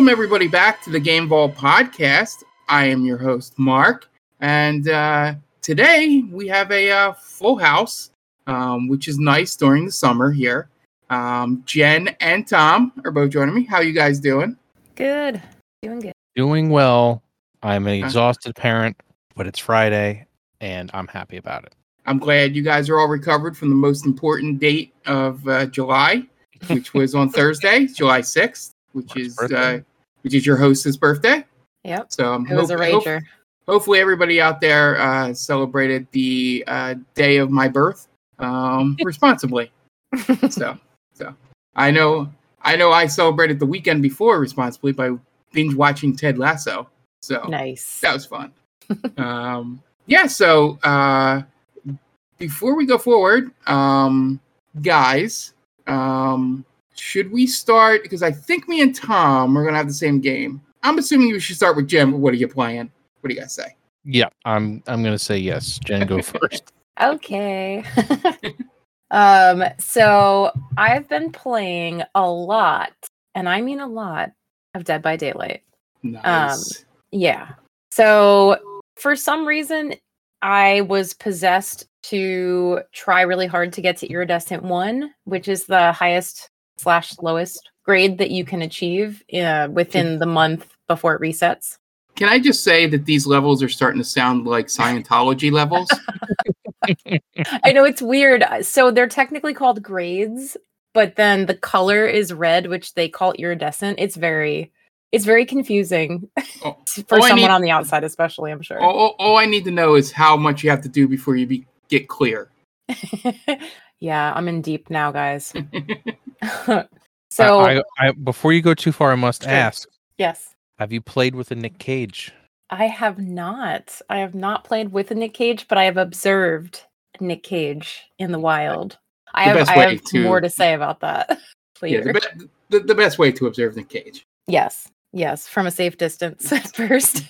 Welcome, everybody, back to the Game Ball podcast. I am your host, Mark, and uh, today we have a uh, full house, um, which is nice during the summer here. Um, Jen and Tom are both joining me. How are you guys doing? Good. Doing good. Doing well. I'm an Uh. exhausted parent, but it's Friday and I'm happy about it. I'm glad you guys are all recovered from the most important date of uh, July, which was on Thursday, July 6th, which Mark's is uh, which is your host's birthday. Yep. So I'm It was a hope- hope- rager. hopefully everybody out there uh, celebrated the uh, day of my birth um, responsibly. so, so I know I know I celebrated the weekend before responsibly by binge watching Ted Lasso. So nice. that was fun. um, yeah. So uh, before we go forward, um, guys, um, should we start? Because I think me and Tom are gonna have the same game. I'm assuming we should start with Jen. What are you playing? What do you guys say? Yeah, I'm I'm gonna say yes. Jen, go first. Okay. um, so I've been playing a lot, and I mean a lot, of Dead by Daylight. Nice. Yeah. So for some reason, I was possessed to try really hard to get to Iridescent 1, which is the highest slash lowest grade that you can achieve uh, within the month before it resets. Can I just say that these levels are starting to sound like Scientology levels? I know it's weird. uh, So they're technically called grades, but then the color is red, which they call iridescent. It's very it's very confusing Oh, for someone need- on the outside, especially, I'm sure. all, all- all I need to know is how much you have to do before you be, get clear. Yeah, I'm in deep now, guys. so I, I, I before you go too far, I must Sure. ask: yes. Have you played with a Nick Cage? I have not. I have not played with a Nick Cage, but I have observed Nick Cage in the wild. I have, I have to- more to say about that Yeah, the, be- the, the best way to observe Nick Cage. Yes. Yes, from a safe distance at first.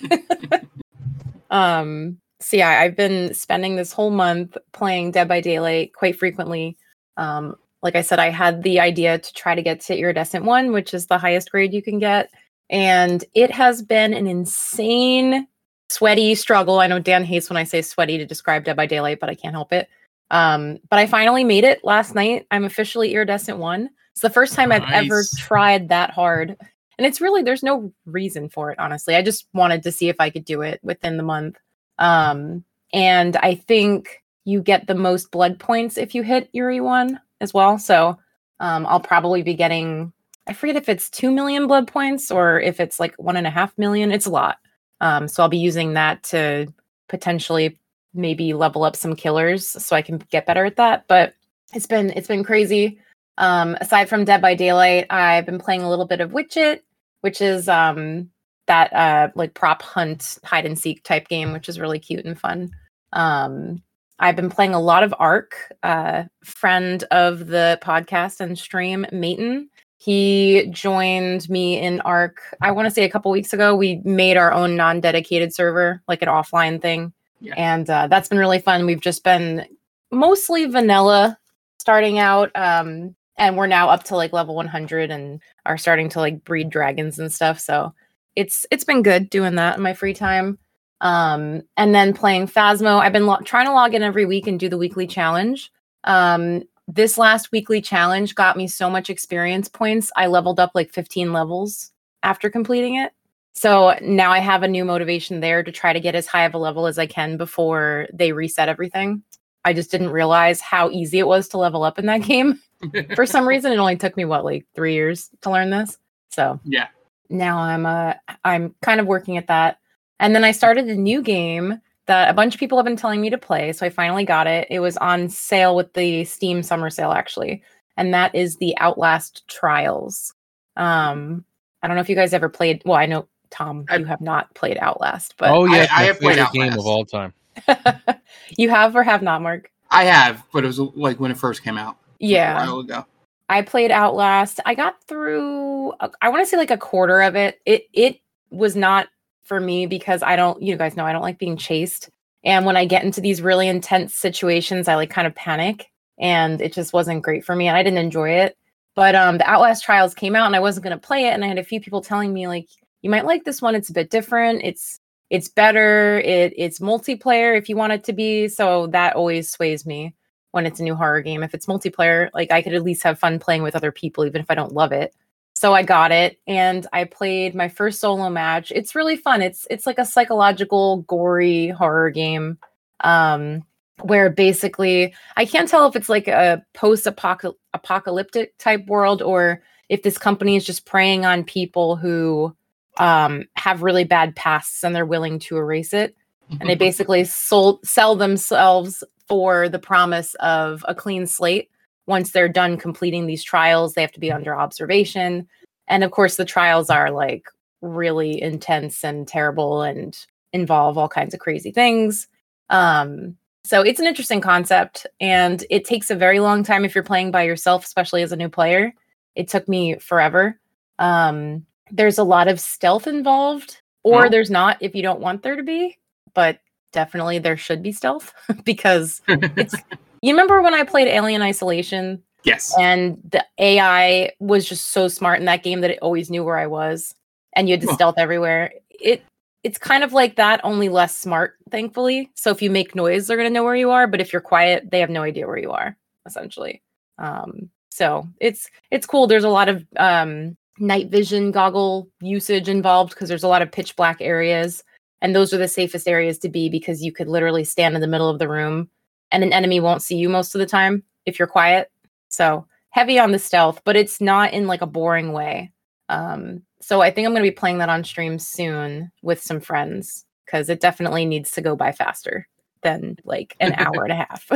um so yeah, I've been spending this whole month playing Dead by Daylight quite frequently. Um like I said I had the idea to try to get to Iridescent 1, which is the highest grade you can get, and it has been an insane sweaty struggle. I know Dan hates when I say sweaty to describe Dead by Daylight, but I can't help it. Um but I finally made it last night. I'm officially Iridescent 1. It's the first time I've ever tried that hard and it's really there's no reason for it honestly i just wanted to see if i could do it within the month um and i think you get the most blood points if you hit Iri one as well. So um i'll probably be getting i forget if it's 2 million blood points or if it's like one and a half million. It's a lot. Um so i'll be using that to potentially maybe level up some killers so i can get better at that. But it's been it's been crazy. Um, aside from Dead by Daylight, I've been playing a little bit of Witch It, which is um, that uh, like prop hunt hide and seek type game, which is really cute and fun. Um, I've been playing a lot of ARK. Uh, friend of the podcast and stream, Mayton. He joined me in ARK. I want to say a couple weeks ago. We made our own non-dedicated server, like an offline thing, Yeah. and uh, that's been really fun. We've just been mostly vanilla starting out um and we're now up to like level 100 and are starting to like breed dragons and stuff so it's it's been good doing that in my free time. Um and then playing phasmo i've been lo- trying to log in every week and do the weekly challenge. Um this last weekly challenge got me so much experience points i leveled up like 15 levels after completing it. So now i have a new motivation there to try to get as high of a level as i can before they reset everything. I just didn't realize how easy it was to level up in that game. For some reason it only took me what like three years to learn this? So yeah. Now i'm uh i'm kind of working at that and then i started a new game that a bunch of people have been telling me to play so i finally got it it was on sale with the steam summer sale actually and that is the outlast trials um i don't know if you guys ever played well i know tom I- you have not played outlast but oh yeah, it's I my have played favorite game of all time. you have or have not mark I have, but it was like when it first came out. yeah A while ago. I played Outlast. I got through I want to say like a quarter of it. It it was not for me because I don't you guys know I don't like being chased. And when I get into these really intense situations, I like kind of panic and it just wasn't great for me and I didn't enjoy it. But um, the Outlast Trials came out, and I wasn't going to play it, and I had a few people telling me like, "You might like this one. It's a bit different. It's it's better. It it's multiplayer if you want it to be." So that always sways me when it's a new horror game. If it's multiplayer, like I could at least have fun playing with other people, even if I don't love it. So I got it, and I played my first solo match. It's really fun. It's it's like a psychological, gory horror game. Um, where basically I can't tell if it's like a post apocalyptic type world or if this company is just preying on people who um, have really bad pasts and they're willing to erase it. And they basically sold, sell themselves for the promise of a clean slate. Once they're done completing these trials, they have to be under observation. And of course, the trials are like really intense and terrible and involve all kinds of crazy things. Um, so it's an interesting concept, and it takes a very long time if you're playing by yourself, especially as a new player. It took me forever. Um, there's a lot of stealth involved, or oh. there's not if you don't want there to be, but definitely there should be stealth because it's. you remember when I played Alien Isolation? Yes. And the AI was just so smart in that game that it always knew where I was, and you had to oh. stealth everywhere. It it's kind of like that, only less smart, thankfully. So if you make noise, they're going to know where you are. But if you're quiet, they have no idea where you are, essentially. Um, so it's it's cool. There's a lot of um, night vision goggle usage involved because there's a lot of pitch black areas, and those are the safest areas to be because you could literally stand in the middle of the room, and an enemy won't see you most of the time if you're quiet. So heavy on the stealth, but it's not in like a boring way. Um, so I think I'm going to be playing that on stream soon with some friends because it definitely needs to go by faster than like an hour and a half.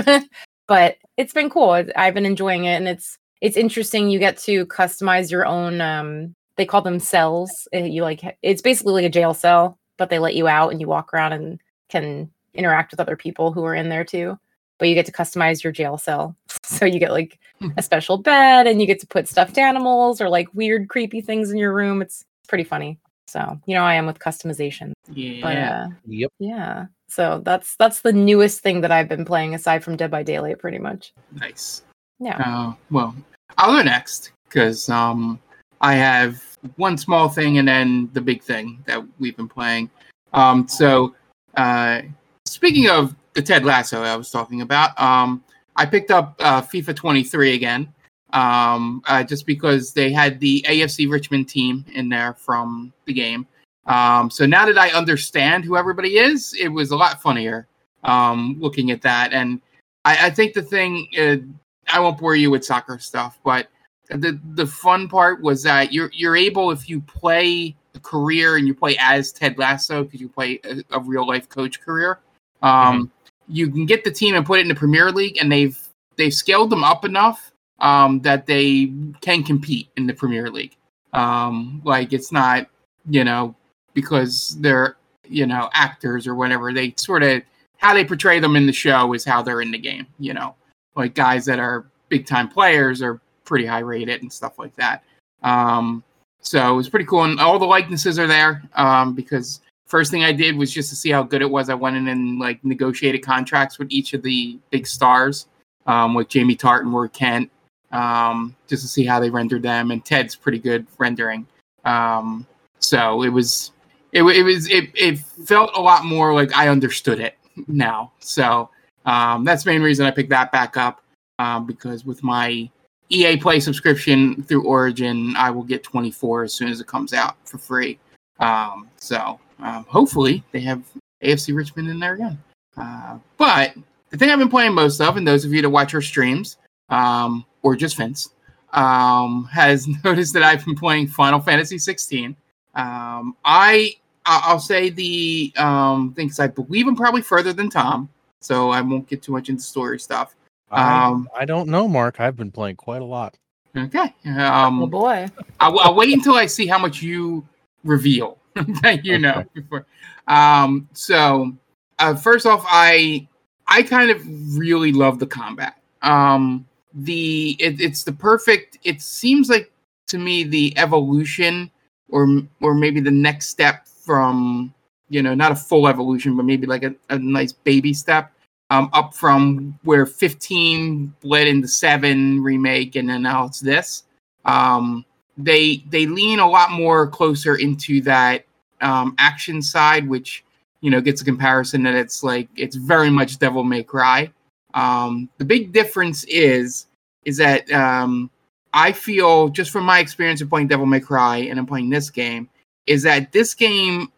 but it's been cool. I've been enjoying it, and it's it's interesting. You get to customize your own. Um, they call them cells. Eh, you like it's basically like a jail cell, but they let you out and you walk around and can interact with other people who are in there too but you get to customize your jail cell. So you get like a hmm. special bed and you get to put stuffed animals or like weird, creepy things in your room. It's pretty funny. So, you know, I am with customization. Yeah. But, uh, yep. Yeah. So that's that's the newest thing that I've been playing aside from Dead by Daylight pretty much. Nice. Yeah. Uh, well, I'll go next because um I have one small thing and then the big thing that we've been playing. Um so uh speaking of the Ted Lasso I was talking about. Um, I picked up uh, FIFA 23 again, um, uh, just because they had the AFC Richmond team in there from the game. Um, so now that I understand who everybody is, it was a lot funnier um, looking at that. And I, I think the thing, uh, I won't bore you with soccer stuff, but the the fun part was that you're you're able if you play a career and you play as Ted Lasso because you play a, a, real life coach career. Um, mm-hmm you can get the team and put it in the Premier League, and they've they've scaled them up enough um, that they can compete in the Premier League. Um, like it's not you know because they're you know actors or whatever. They sort of how they portray them in the show is how they're in the game. You know, like guys that are big time players are pretty high rated and stuff like that. Um, so it was pretty cool, and all the likenesses are there um, because first thing I did was just to see how good it was. I went in and like negotiated contracts with each of the big stars, um, with Jamie Tartt and Roy Kent, um, just to see how they rendered them. And Ted's pretty good rendering. Um, so it was, it, it was, it, it felt a lot more like I understood it now. So um, that's the main reason I picked that back up um, because with my EA Play subscription through Origin, I will get 24 as soon as it comes out for free. Um, so um, hopefully, they have AFC Richmond in there again. Uh, but the thing I've been playing most of, and those of you that watch our streams, um, or just Vince, um, has noticed that I've been playing Final Fantasy 16. Um, I I'll say the um, things I believe I'm probably further than Tom, so I won't get too much into story stuff. Um, I, I don't know, Mark. I've been playing quite a lot. Okay. Um, oh boy. I'll, I'll wait until I see how much you reveal that you know before. Um, so uh, first off, I I kind of really love the combat. Um, the it, it's the perfect. It seems like to me the evolution, or or maybe the next step from you know not a full evolution, but maybe like a, a nice baby step um, up from where 15 bled into seven remake, and then now it's this. Um, they they lean a lot more closer into that um, action side, which you know gets a comparison that it's like it's very much Devil May Cry. Um, the big difference is is that um, I feel just from my experience of playing Devil May Cry and I'm playing this game is that this game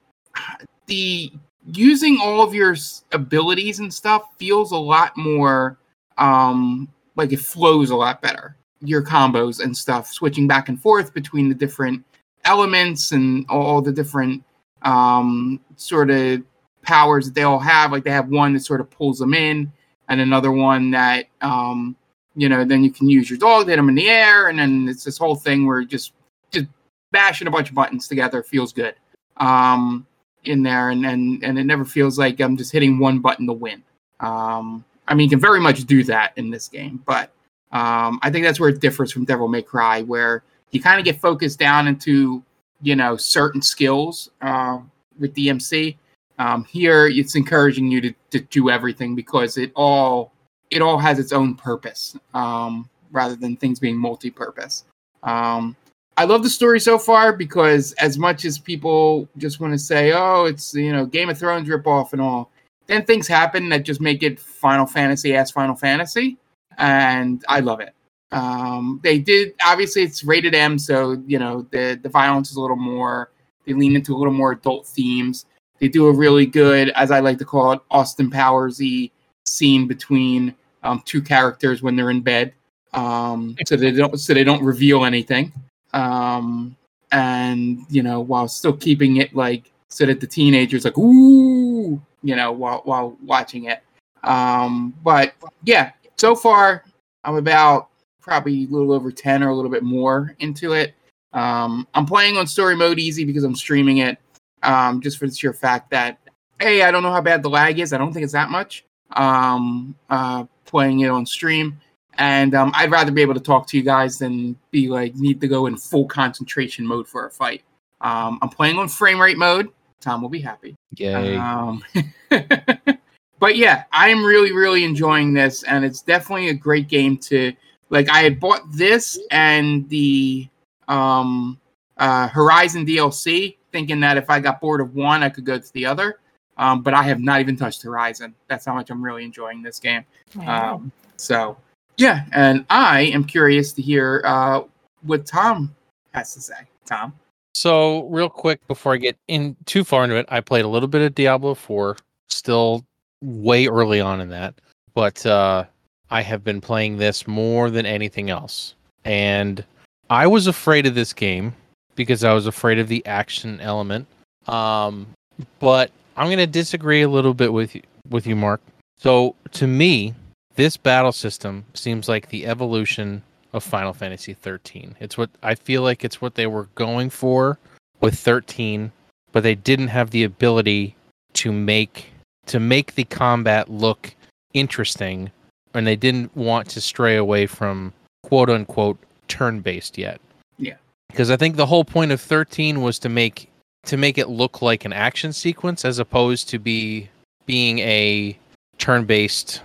the using all of your abilities and stuff feels a lot more um like it flows a lot better. Your combos and stuff switching back and forth between the different elements and all the different um sort of powers that they all have like they have one that sort of pulls them in and another one that um you know then you can use your dog to hit them in the air and then it's this whole thing where just just bashing a bunch of buttons together feels good. Um in there and and, and it never feels like i'm just hitting one button to win. Um i mean you can very much do that in this game but um i think that's where it differs from devil may cry where you kind of get focused down into you know certain skills uh, with dmc um here it's encouraging you to, to do everything because it all it all has its own purpose um rather than things being multi-purpose. Um I love the story so far because as much as people just want to say, "Oh, it's you know Game of Thrones ripoff and all," then things happen that just make it Final Fantasy as Final Fantasy, and I love it. Um, they did obviously it's rated M, so you know the the violence is a little more. They lean into a little more adult themes. They do a really good, as I like to call it, Austin Powersy scene between um, two characters when they're in bed, um, so they don't so they don't reveal anything um and you know while still keeping it like so that the teenagers like ooh you know while while watching it. Um but yeah so far i'm about probably a little over 10 or a little bit more into it. Um i'm playing on story mode easy because i'm streaming it um just for the sheer fact that hey i don't know how bad the lag is. I don't think it's that much. Um uh playing it on stream and um, I'd rather be able to talk to you guys than be like need to go in full concentration mode for a fight. Um, I'm playing on frame rate mode. Tom will be happy. Yay. Um, but yeah, I am really, really enjoying this, and it's definitely a great game to like. I had bought this and the um, uh, Horizon DLC, thinking that if I got bored of one, I could go to the other. Um, but I have not even touched Horizon. That's how much I'm really enjoying this game. Um, so yeah, and I am curious to hear uh, what Tom has to say. Tom, So, real quick before I get in too far into it, I played a little bit of Diablo 4, still way early on in that, but uh, I have been playing this more than anything else. And I was afraid of this game because I was afraid of the action element. Um, but I'm going to disagree a little bit with you, with you, Mark. So, to me, this battle system seems like the evolution of Final Fantasy 13. It's what I feel like it's what they were going for with 13, but they didn't have the ability to make to make the combat look interesting and they didn't want to stray away from quote unquote turn based yet. Yeah. Because I think the whole point of 13 was to make to make it look like an action sequence as opposed to be being a turn based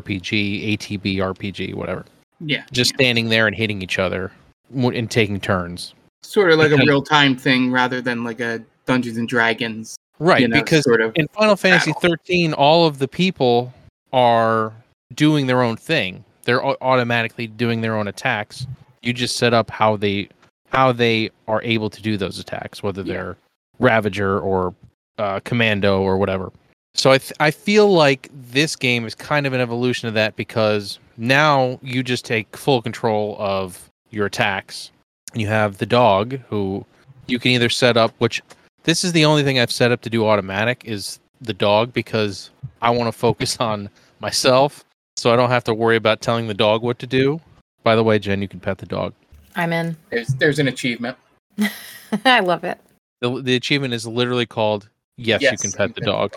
RPG, ATB RPG, whatever. yeah, Just yeah. standing there and hitting each other and taking turns. sort of like a real time thing rather than like a Dungeons and Dragons, Right, you know, because sort of in Final Fantasy battle. 13 all of the people are doing their own thing. They're automatically doing their own attacks. You just set up how they how they are able to do those attacks, whether Yeah. they're Ravager or uh, Commando or whatever. So I th- I feel like this game is kind of an evolution of that because now you just take full control of your attacks. You have the dog who you can either set up, which this is the only thing I've set up to do automatic is the dog because I want to focus on myself so I don't have to worry about telling the dog what to do. By the way, Jen, you can pet the dog. I'm in. there's there's an achievement. I love it. The, the achievement is literally called Yes, you can pet the dog.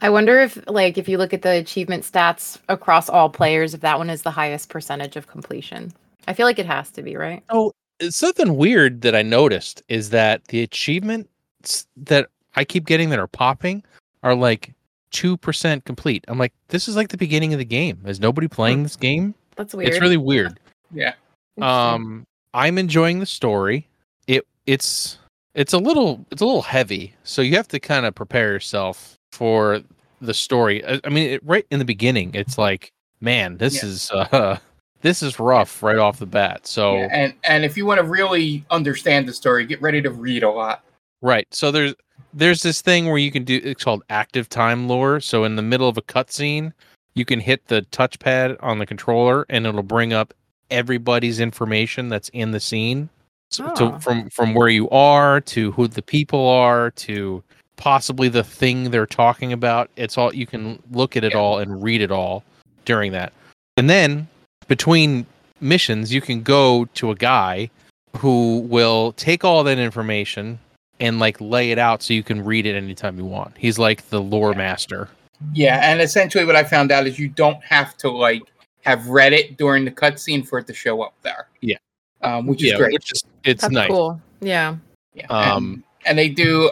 I wonder if, like, if you look at the achievement stats across all players, if that one is the highest percentage of completion. I feel like it has to be, right? Oh, something weird that I noticed is that the achievements that I keep getting that are popping are like 2% complete. I'm like, this is like the beginning of the game. Is nobody playing this game? That's weird. It's really weird. Yeah, Um, I'm enjoying the story. It it's it's a little it's a little heavy, so you have to kind of prepare yourself for the story. I, I mean, it, right in the beginning, it's like, man, this Yeah. is uh this is rough right off the bat. So Yeah, and and if you want to really understand the story, get ready to read a lot. Right. So there's there's this thing where you can do it's called active time lore. So in the middle of a cutscene, you can hit the touchpad on the controller and it'll bring up everybody's information that's in the scene. So Oh. to, from from where you are to who the people are to possibly the thing they're talking about. It's all you can look at it Yeah. all and read it all during that. And then between missions, you can go to a guy who will take all that information and like lay it out so you can read it anytime you want. He's like the lore Yeah. master. Yeah, and essentially what I found out is you don't have to like have read it during the cutscene for it to show up there. Yeah. um, which is yeah, great. which is it's That's nice. cool. Yeah. Yeah. Um, and, and they do,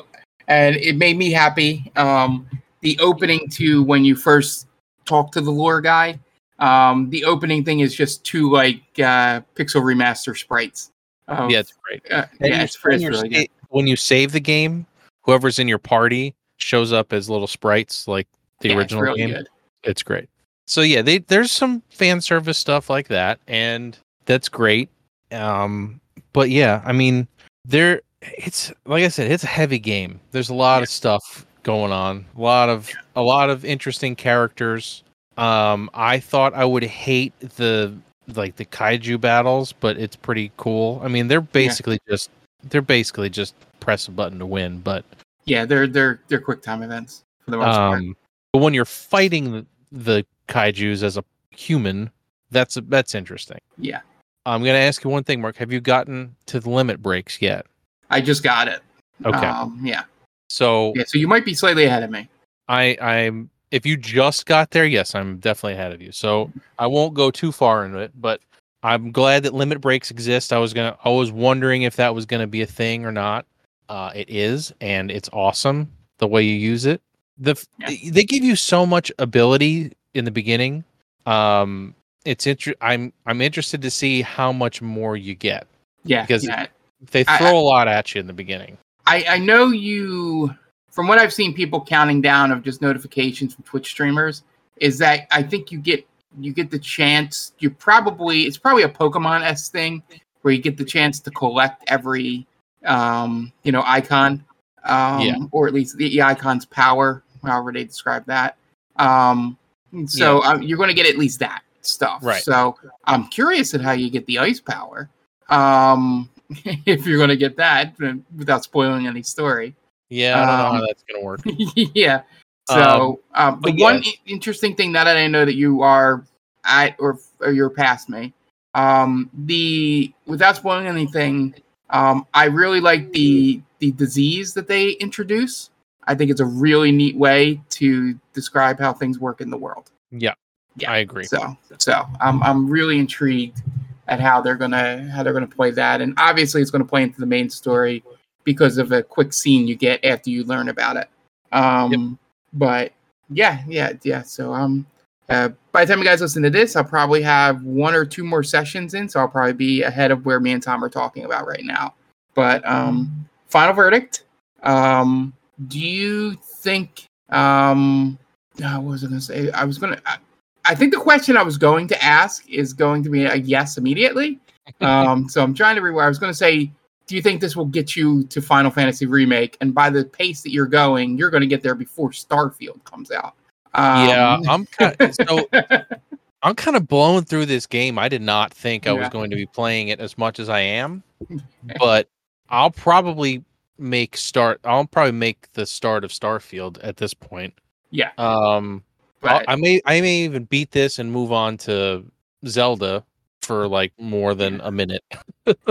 and it made me happy. Um, the opening to when you first talk to the lore guy, um, the opening thing is just two like uh, pixel remaster sprites. of- Yeah, it's great. uh, yeah, it's, when, it's you're really sa- good. when you save the game, whoever's in your party shows up as little sprites like the Yeah, it's original really game. good. It's great. So yeah, they there's some fan service stuff like that, and that's great. Um, but yeah, I mean, there it's like I said, it's a heavy game. There's a lot of stuff going on, a lot of a lot of interesting characters. Um, I thought I would hate the like the kaiju battles, but it's pretty cool. I mean, they're basically just they're basically just press a button to win, but Yeah, they're they're they're quick time events for the most part. um, but when you're fighting the, the kaiju's as a human, that's that's interesting. Yeah, I'm gonna ask you one thing, Mark. Have you gotten to the limit breaks yet? I just got it. Okay, Um, yeah. so Yeah. So you might be slightly ahead of me. I I'm if you just got there, yes, I'm definitely ahead of you. So I won't go too far into it, but I'm glad that limit breaks exist. I was gonna I was wondering if that was gonna be a thing or not. Uh, it is, and it's awesome the way you use it. The Yeah. they give you so much ability in the beginning. Um, it's inter- I'm I'm interested to see how much more you get. Yeah. Because- yeah. They throw a lot at you in the beginning. I, I know you from what I've seen people counting down of just notifications from Twitch streamers is that I think you get you get the chance you probably it's probably a Pokemon S thing where you get the chance to collect every um you know icon um Yeah. or at least the, the icon's power however they describe that um so um, you're going to get at least that stuff Right. so I'm curious at how you get the ice power um if you're going to get that without spoiling any story Yeah, I don't know Um, how that's gonna work. yeah. So, um, the but one i- interesting thing now that I know that you are at or, or you're past me, um, the without spoiling anything, um, I really like the the disease that they introduce. I think it's a really neat way to describe how things work in the world. Yeah, Yeah, I agree. So, so I'm I'm really intrigued at how they're gonna how they're gonna play that, and obviously it's gonna play into the main story because of a quick scene you get after you learn about it. Um, but yeah, yeah, yeah. So um, uh, by the time you guys listen to this, I'll probably have one or two more sessions in, so I'll probably be ahead of where me and Tom are talking about right now. But um, final verdict. Um, do you think um, uh, what was I gonna say? I was gonna. I, I think the question I was going to ask is going to be a yes immediately. Um, so I'm trying to rewire. I was going to say, do you think this will get you to Final Fantasy Remake? And by the pace that you're going, you're going to get there before Starfield comes out. Um, yeah, I'm kind so I'm kind of blown through this game. I did not think I was going to be playing it as much as I am, but I'll probably make start. I'll probably make the start of Starfield at this point. yeah, Um, I'll- but I may I may even beat this and move on to Zelda for like more than a minute.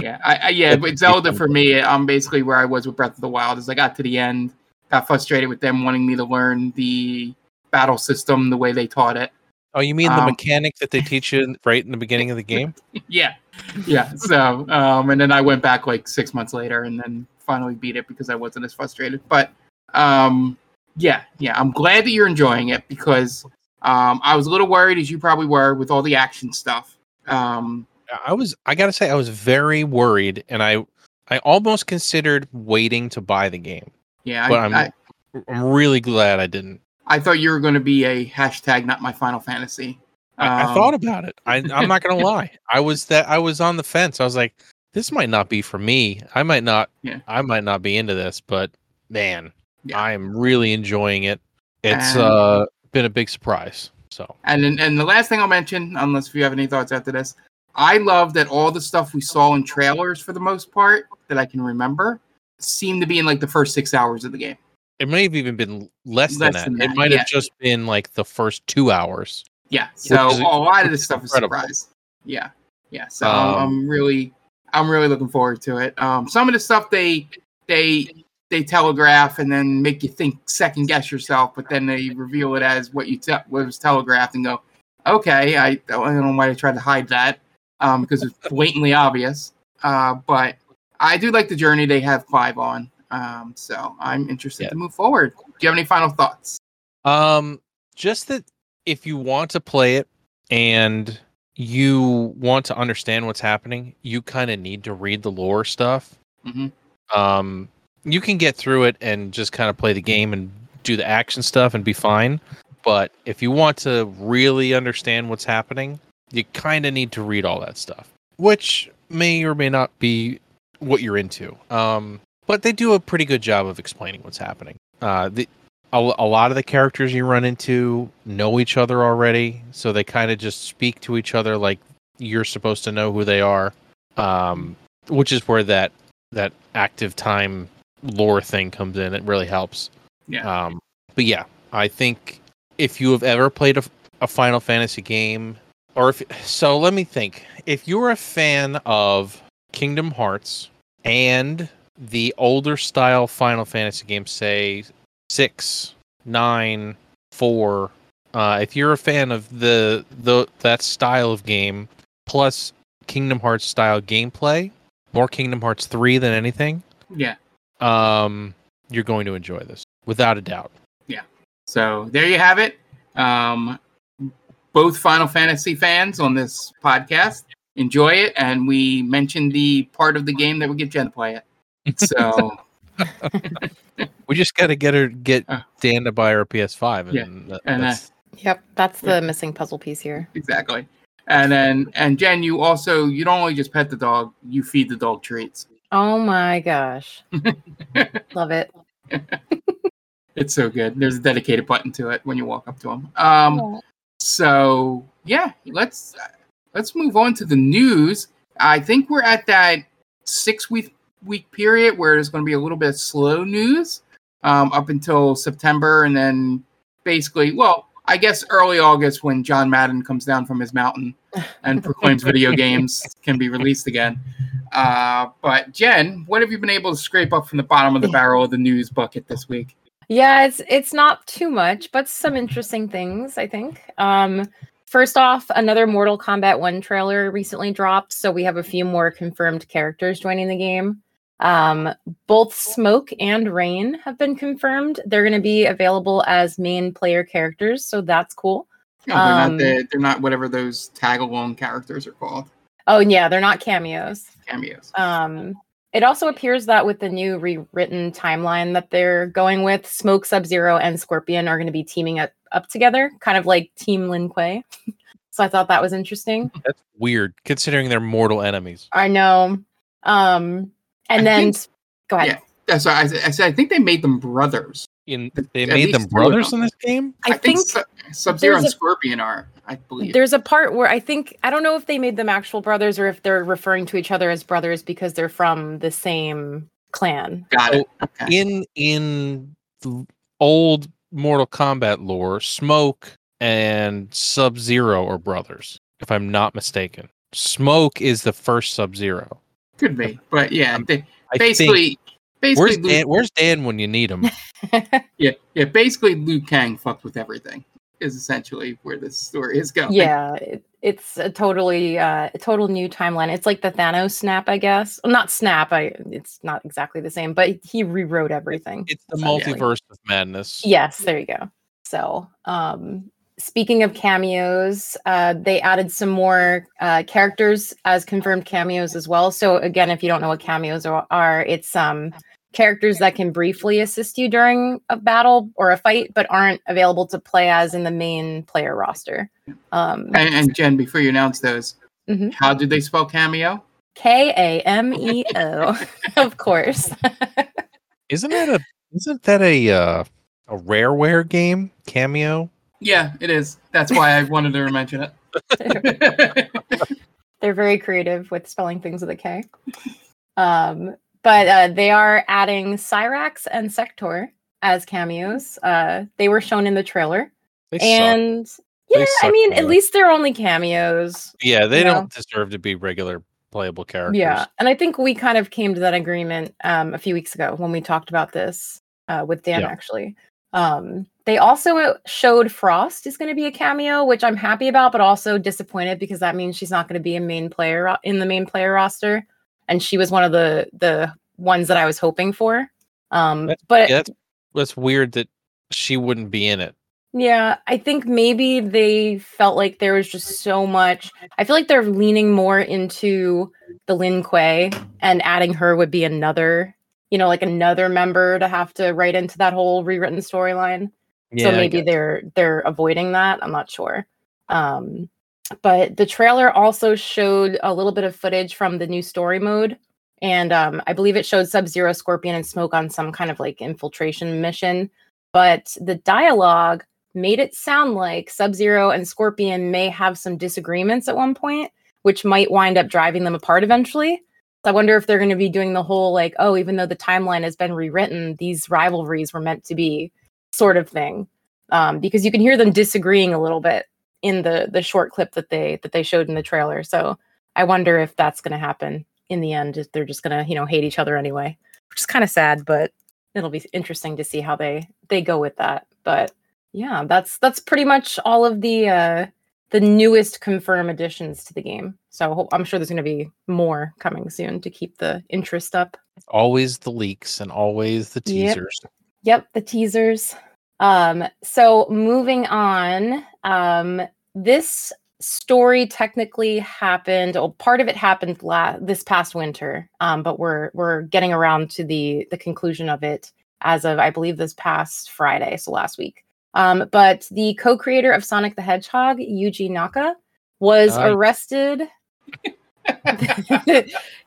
yeah, I, I, yeah, but Zelda for me, I'm basically where I was with Breath of the Wild. Is I got to the end, got frustrated with them wanting me to learn the battle system the way they taught it. Oh, you mean the Um, mechanic that they teach you right in the beginning of the game? yeah yeah so um and then i went back like six months later and then finally beat it because i wasn't as frustrated but um yeah yeah i'm glad that you're enjoying it because um i was a little worried as you probably were with all the action stuff um I was I gotta say I was very worried, and I I almost considered waiting to buy the game, Yeah, but I, I'm I, I'm really glad I didn't. I thought you were going to be a hashtag not my Final Fantasy. I, I Um, thought about it. I I'm not gonna lie. I was that I was on the fence. I was like, this might not be for me. I might not. Yeah. I might not be into this, but man, Yeah. I am really enjoying it. It's And- uh been a big surprise. So And then, and the last thing I'll mention, unless you have any thoughts after this, I love that all the stuff we saw in trailers for the most part that I can remember seemed to be in like the first six hours of the game. it may have even been less, Less than that. than It might yeah. have just been like the first two hours. Yeah. So is a lot of this stuff is incredible. surprise. Yeah. Yeah. So I'm- Um, I'm really, I'm really looking forward to it. Um, some of the stuff they, they, they telegraph and then make you think second guess yourself, but then they reveal it as what you te- what was telegraphed and go, okay, I, I don't know why they tried to hide that um, because it's blatantly obvious. Uh, but I do like the journey they have Clive on. Um, so I'm interested Yeah. to move forward. Do you have any final thoughts? Um, just that if you want to play it and you want to understand what's happening, you kind of need to read the lore stuff. Mhm. Um, you can get through it and just kind of play the game and do the action stuff and be fine. But if you want to really understand what's happening, you kind of need to read all that stuff, which may or may not be what you're into. Um, but they do a pretty good job of explaining what's happening. Uh, the a, a lot of the characters you run into know each other already, so they kind of just speak to each other like you're supposed to know who they are. Um, which is where that that active time lore thing comes in. It really helps. Yeah. Um, but yeah, I think if you have ever played a, a Final Fantasy game, or if so, let me think. If you're a fan of Kingdom Hearts and the older style Final Fantasy games, say six, nine, four, uh, if you're a fan of the the that style of game plus Kingdom Hearts style gameplay, more Kingdom Hearts three than anything, Yeah. Um, you're going to enjoy this without a doubt. Yeah. So there you have it. Um, both Final Fantasy fans on this podcast enjoy it, and we mentioned the part of the game that would get Jen to play it. So We just got to get her get Uh. Dan to buy her a PS5, and Yeah, that- and, uh, Yep, that's the Yeah. missing puzzle piece here. exactly. And then and Jen, you also you don't only just pet the dog, you feed the dog treats. Oh my gosh. Love it. It's so good. There's a dedicated button to it when you walk up to him. Um, so yeah, let's let's move on to the news. I think we're at that six week week period where there's going to be a little bit of slow news um, up until September, and then basically, well, I guess early August when John Madden comes down from his mountain and proclaims video games can be released again. Uh, but Jen, what have you been able to scrape up from the bottom of the barrel of the news bucket this week? Yeah, it's it's not too much, but some interesting things, I think. Um first off, another Mortal Kombat 1 trailer recently dropped, so we have a few more confirmed characters joining the game. Um both Smoke and Rain have been confirmed. They're going to be available as main player characters, so that's cool. No, they're Um, not the, they're not whatever those tag along characters are called Oh, yeah, they're not cameos. cameos. Um, it also appears that with the new rewritten timeline that they're going with, Smoke, Sub Zero, and Scorpion are going to be teaming up, up together, kind of like Team Lin Kuei. so I thought that was interesting. that's weird considering they're mortal enemies. I know. Um, and I then think- go ahead. yeah. That's why I, I said I think they made them brothers. In they At made them brothers them. in this game. I, think, Sub Zero and a- Scorpion are, I believe. there's a part where I think I don't know if they made them actual brothers or if they're referring to each other as brothers because they're from the same clan. Got it. Okay. In in the old Mortal Kombat lore, Smoke and Sub Zero are brothers, if I'm not mistaken. Smoke is the first Sub Zero. Could be, but yeah, they, basically, basically, where's Liu, Dan? Where's Dan when you need him? yeah, yeah, basically, Liu Kang fucked with everything. Is essentially where this story is going. Yeah, it, it's a totally uh, a total new timeline. It's like the Thanos snap, I guess. Well, not snap. I it's not exactly the same, but he rewrote everything. It's the essentially. multiverse of madness. Yes, there you go. So, um, speaking of cameos, uh, they added some more uh, characters as confirmed cameos as well. So again, if you don't know what cameos are, are it's um, characters that can briefly assist you during a battle or a fight, but aren't available to play as in the main player roster. Um, And, and Jen, before you announce those, Mhm. how did they spell cameo? K A M E O, of course. Isn't that a isn't that a uh, a rareware game Kameo? Yeah, it is. That's why I wanted to mention it. They're very creative with spelling things with a K. Um, but uh, they are adding Cyrax and Sector as cameos. Uh, they were shown in the trailer. They suck. and They yeah, I suck, mean, at least they're only cameos. yeah, they don't deserve to be regular playable characters. Yeah, and I think we kind of came to that agreement um, a few weeks ago when we talked about this uh, with Dan. Yeah. Actually, um, they also showed Frost is going to be a cameo, which I'm happy about, but also disappointed because that means she's not going to be a main player in the main player roster, and she was one of the the ones that I was hoping for. Um, That's- but Yeah, that's that's weird that she wouldn't be in it. Yeah, I think maybe they felt like there was just so much. I feel like they're leaning more into the Lin Kuei and adding her would be another, you know, like another member to have to write into that whole rewritten storyline. Yeah, so maybe they're they're avoiding that. I'm not sure. Um, but the trailer also showed a little bit of footage from the new story mode, and um, I believe it showed Sub Zero, Scorpion, and Smoke on some kind of like infiltration mission. But the dialogue made it sound like Sub Zero and Scorpion may have some disagreements at one point, which might wind up driving them apart eventually. So I wonder if they're going to be doing the whole like, oh, even though the timeline has been rewritten, these rivalries were meant to be sort of thing. Um, because you can hear them disagreeing a little bit in the the short clip that they that they showed in the trailer. So I wonder if that's going to happen in the end. If they're just going to you know hate each other anyway, which is kind of sad, but it'll be interesting to see how they they go with that. But yeah, that's that's pretty much all of the uh the newest confirm additions to the game. So I'm sure there's going to be more coming soon to keep the interest up. always the leaks and always the teasers. Yep, the teasers. Um, so moving on, um, this story technically happened. Well, part of it happened la- this past winter, um, but we're we're getting around to the the conclusion of it as of I believe this past Friday, so last week. Um, but the co-creator of Sonic the Hedgehog, Yuji Naka, was Ah. arrested.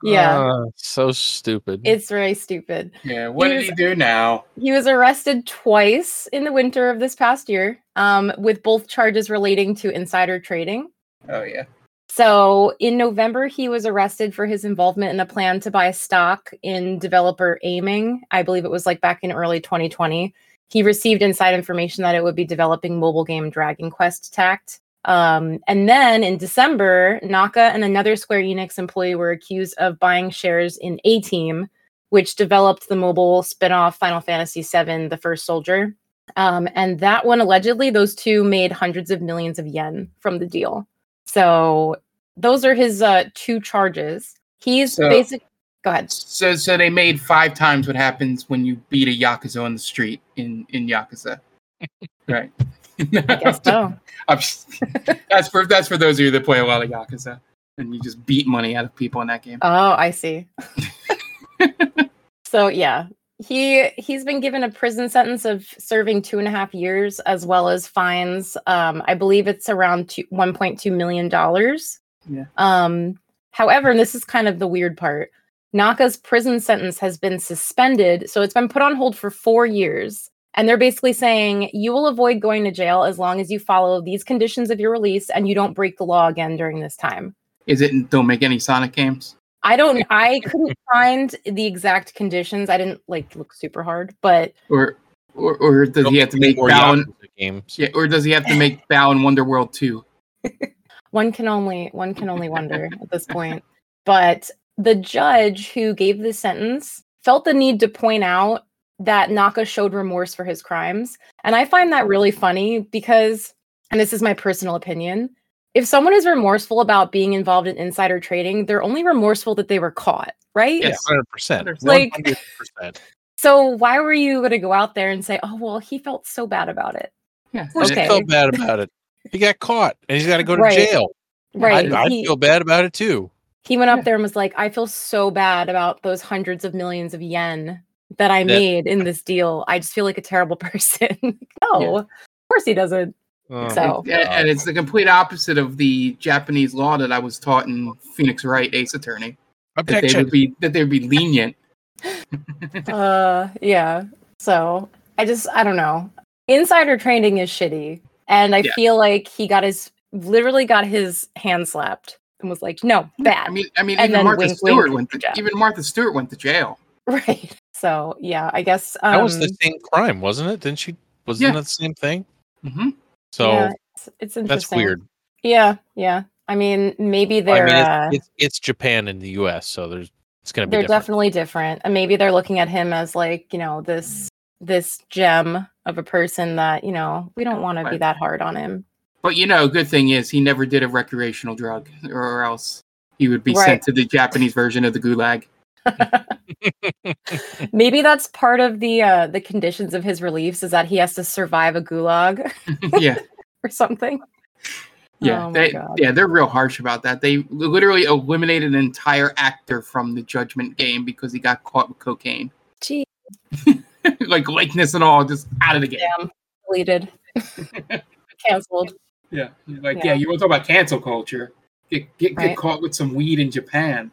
yeah, Ah, so stupid. it's very stupid. yeah, what He did was- he do now? He was arrested twice in the winter of this past year, um, with both charges relating to insider trading. Oh yeah. So in November, he was arrested for his involvement in a plan to buy stock in developer Aiming. I believe it was like back in early 2020. He received inside information that it would be developing mobile game Dragon Quest Tact. Um, and then in December, Naka and another Square Enix employee were accused of buying shares in Ateam, which developed the mobile spin-off Final Fantasy VII: The First Soldier. Um, and that one allegedly, those two made hundreds of millions of yen from the deal. So those are his uh, two charges. He's So- basic. Go ahead. So so they made five times what happens when you beat a yakuza on the street in in Yakuza. right. I guess so. Just- that's for that's for those of you that play a lot of Yakuza. And you just beat money out of people in that game. Oh, I see. so yeah, he he's been given a prison sentence of serving two and a half years as well as fines. Um, I believe it's around two, 1.2 million dollars. Yeah. Um, however, and this is kind of the weird part. Naka's prison sentence has been suspended, so it's been put on hold for four years. And they're basically saying you will avoid going to jail as long as you follow these conditions of your release and you don't break the law again during this time. Is it don't make any Sonic games? I don't. I couldn't find the exact conditions. I didn't like look super hard, but Or or, or does Don't he have to make make Balan, Yakuza games. yeah, or does he have to make Balan Wonderworld 2? one can only one can only wonder at this point. But the judge who gave the sentence felt the need to point out that Naka showed remorse for his crimes, and I find that really funny because, and this is my personal opinion. If someone is remorseful about being involved in insider trading, they're only remorseful that they were caught, right? Yes. hundred percent. Like- One hundred percent. So why were you going to go out there and say, "Oh, well, he felt so bad about it"? Yeah. Of course, Okay. I felt bad about it. He got caught and he's got to go to Right. jail. Right. I'd, I'd he, feel bad about it too. he went up Yeah. there and was like, I feel so bad about those hundreds of millions of yen that I That- made in this deal. I just feel like a terrible person. no, Yeah. of course he doesn't. Oh, So- And, and it's the complete opposite of the Japanese law that I was taught in Phoenix Wright Ace Attorney. That they would be that they would be lenient. uh yeah so i just i don't know insider trading is shitty and i Yeah. feel like he got his literally got his hand slapped and was like no bad I mean, I mean, And even Martha wink, Stewart wink, went to good job. even Martha Stewart went to jail. right so yeah i guess um, that was the same crime, wasn't it? Didn't she? Wasn't Yeah. that the same thing? hmm So yeah, it's, it's interesting that's weird. yeah yeah i mean maybe I they're I mean, uh, it's, it's it's Japan and the U.S., so there's it's gonna be they're different. definitely different and maybe they're looking at him as like you know this this gem of a person that you know we don't want to be that hard on him But you know, good thing is he never did a recreational drug, or else he would be Right. sent to the Japanese version of the gulag. Maybe that's part of the uh the conditions of his release is that he has to survive a gulag yeah, or something. yeah, Oh they, yeah, they're real harsh about that. They literally eliminated an entire actor from the Judgment Game because he got caught with cocaine, Gee, like likeness and all, just out of the game. damn, deleted, canceled. Yeah, like Yeah. yeah, you want to talk about cancel culture? Get get, Right. get caught with some weed in Japan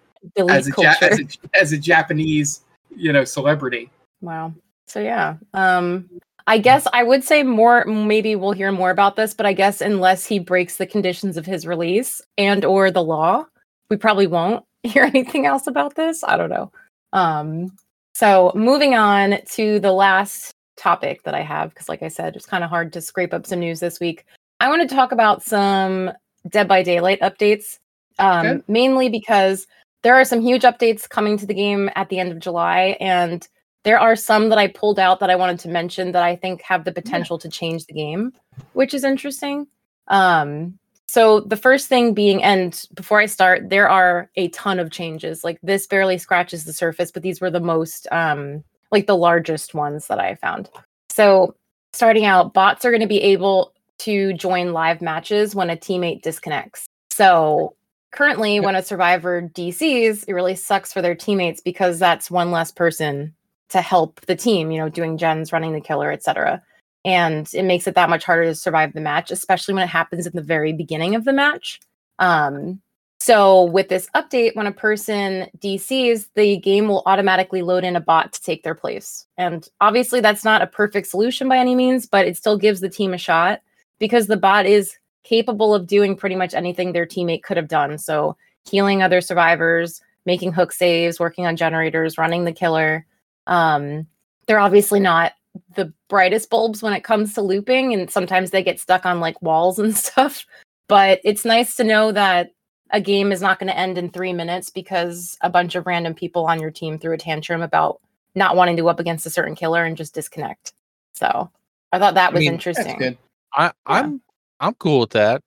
as a, ja- as a as a Japanese, you know, celebrity. Wow. So yeah, um, I guess I would say more. Maybe we'll hear more about this, but I guess unless he breaks the conditions of his release and or the law, we probably won't hear anything else about this. I don't know. Um, so moving on to the last topic that I have, because like I said, it's kind of hard to scrape up some news this week. I want to talk about some Dead by Daylight updates, um, Okay. mainly because there are some huge updates coming to the game at the end of July, and there are some that I pulled out that I wanted to mention that I think have the potential to change the game, which is interesting. Um, so the first thing being, and before I start, there are a ton of changes. Like this barely scratches the surface, but these were the most, um, like the largest ones that I found. So starting out, bots are going to be able to join live matches when a teammate disconnects. So currently, when a survivor DCs, it really sucks for their teammates because that's one less person to help the team, you know, doing gens, running the killer, etc. And it makes it that much harder to survive the match, especially when it happens in the very beginning of the match. Um, so with this update, when a person DCs, the game will automatically load in a bot to take their place. And obviously, that's not a perfect solution by any means, but it still gives the team a shot because the bot is capable of doing pretty much anything their teammate could have done. So healing other survivors, making hook saves, working on generators, running the killer. Um, they're obviously not the brightest bulbs when it comes to looping, and sometimes they get stuck on like walls and stuff. But it's nice to know that a game is not going to end in three minutes because a bunch of random people on your team threw a tantrum about not wanting to go up against a certain killer and just disconnect. So I thought that I was mean, That's interesting. good. I, I'm I'm cool with that.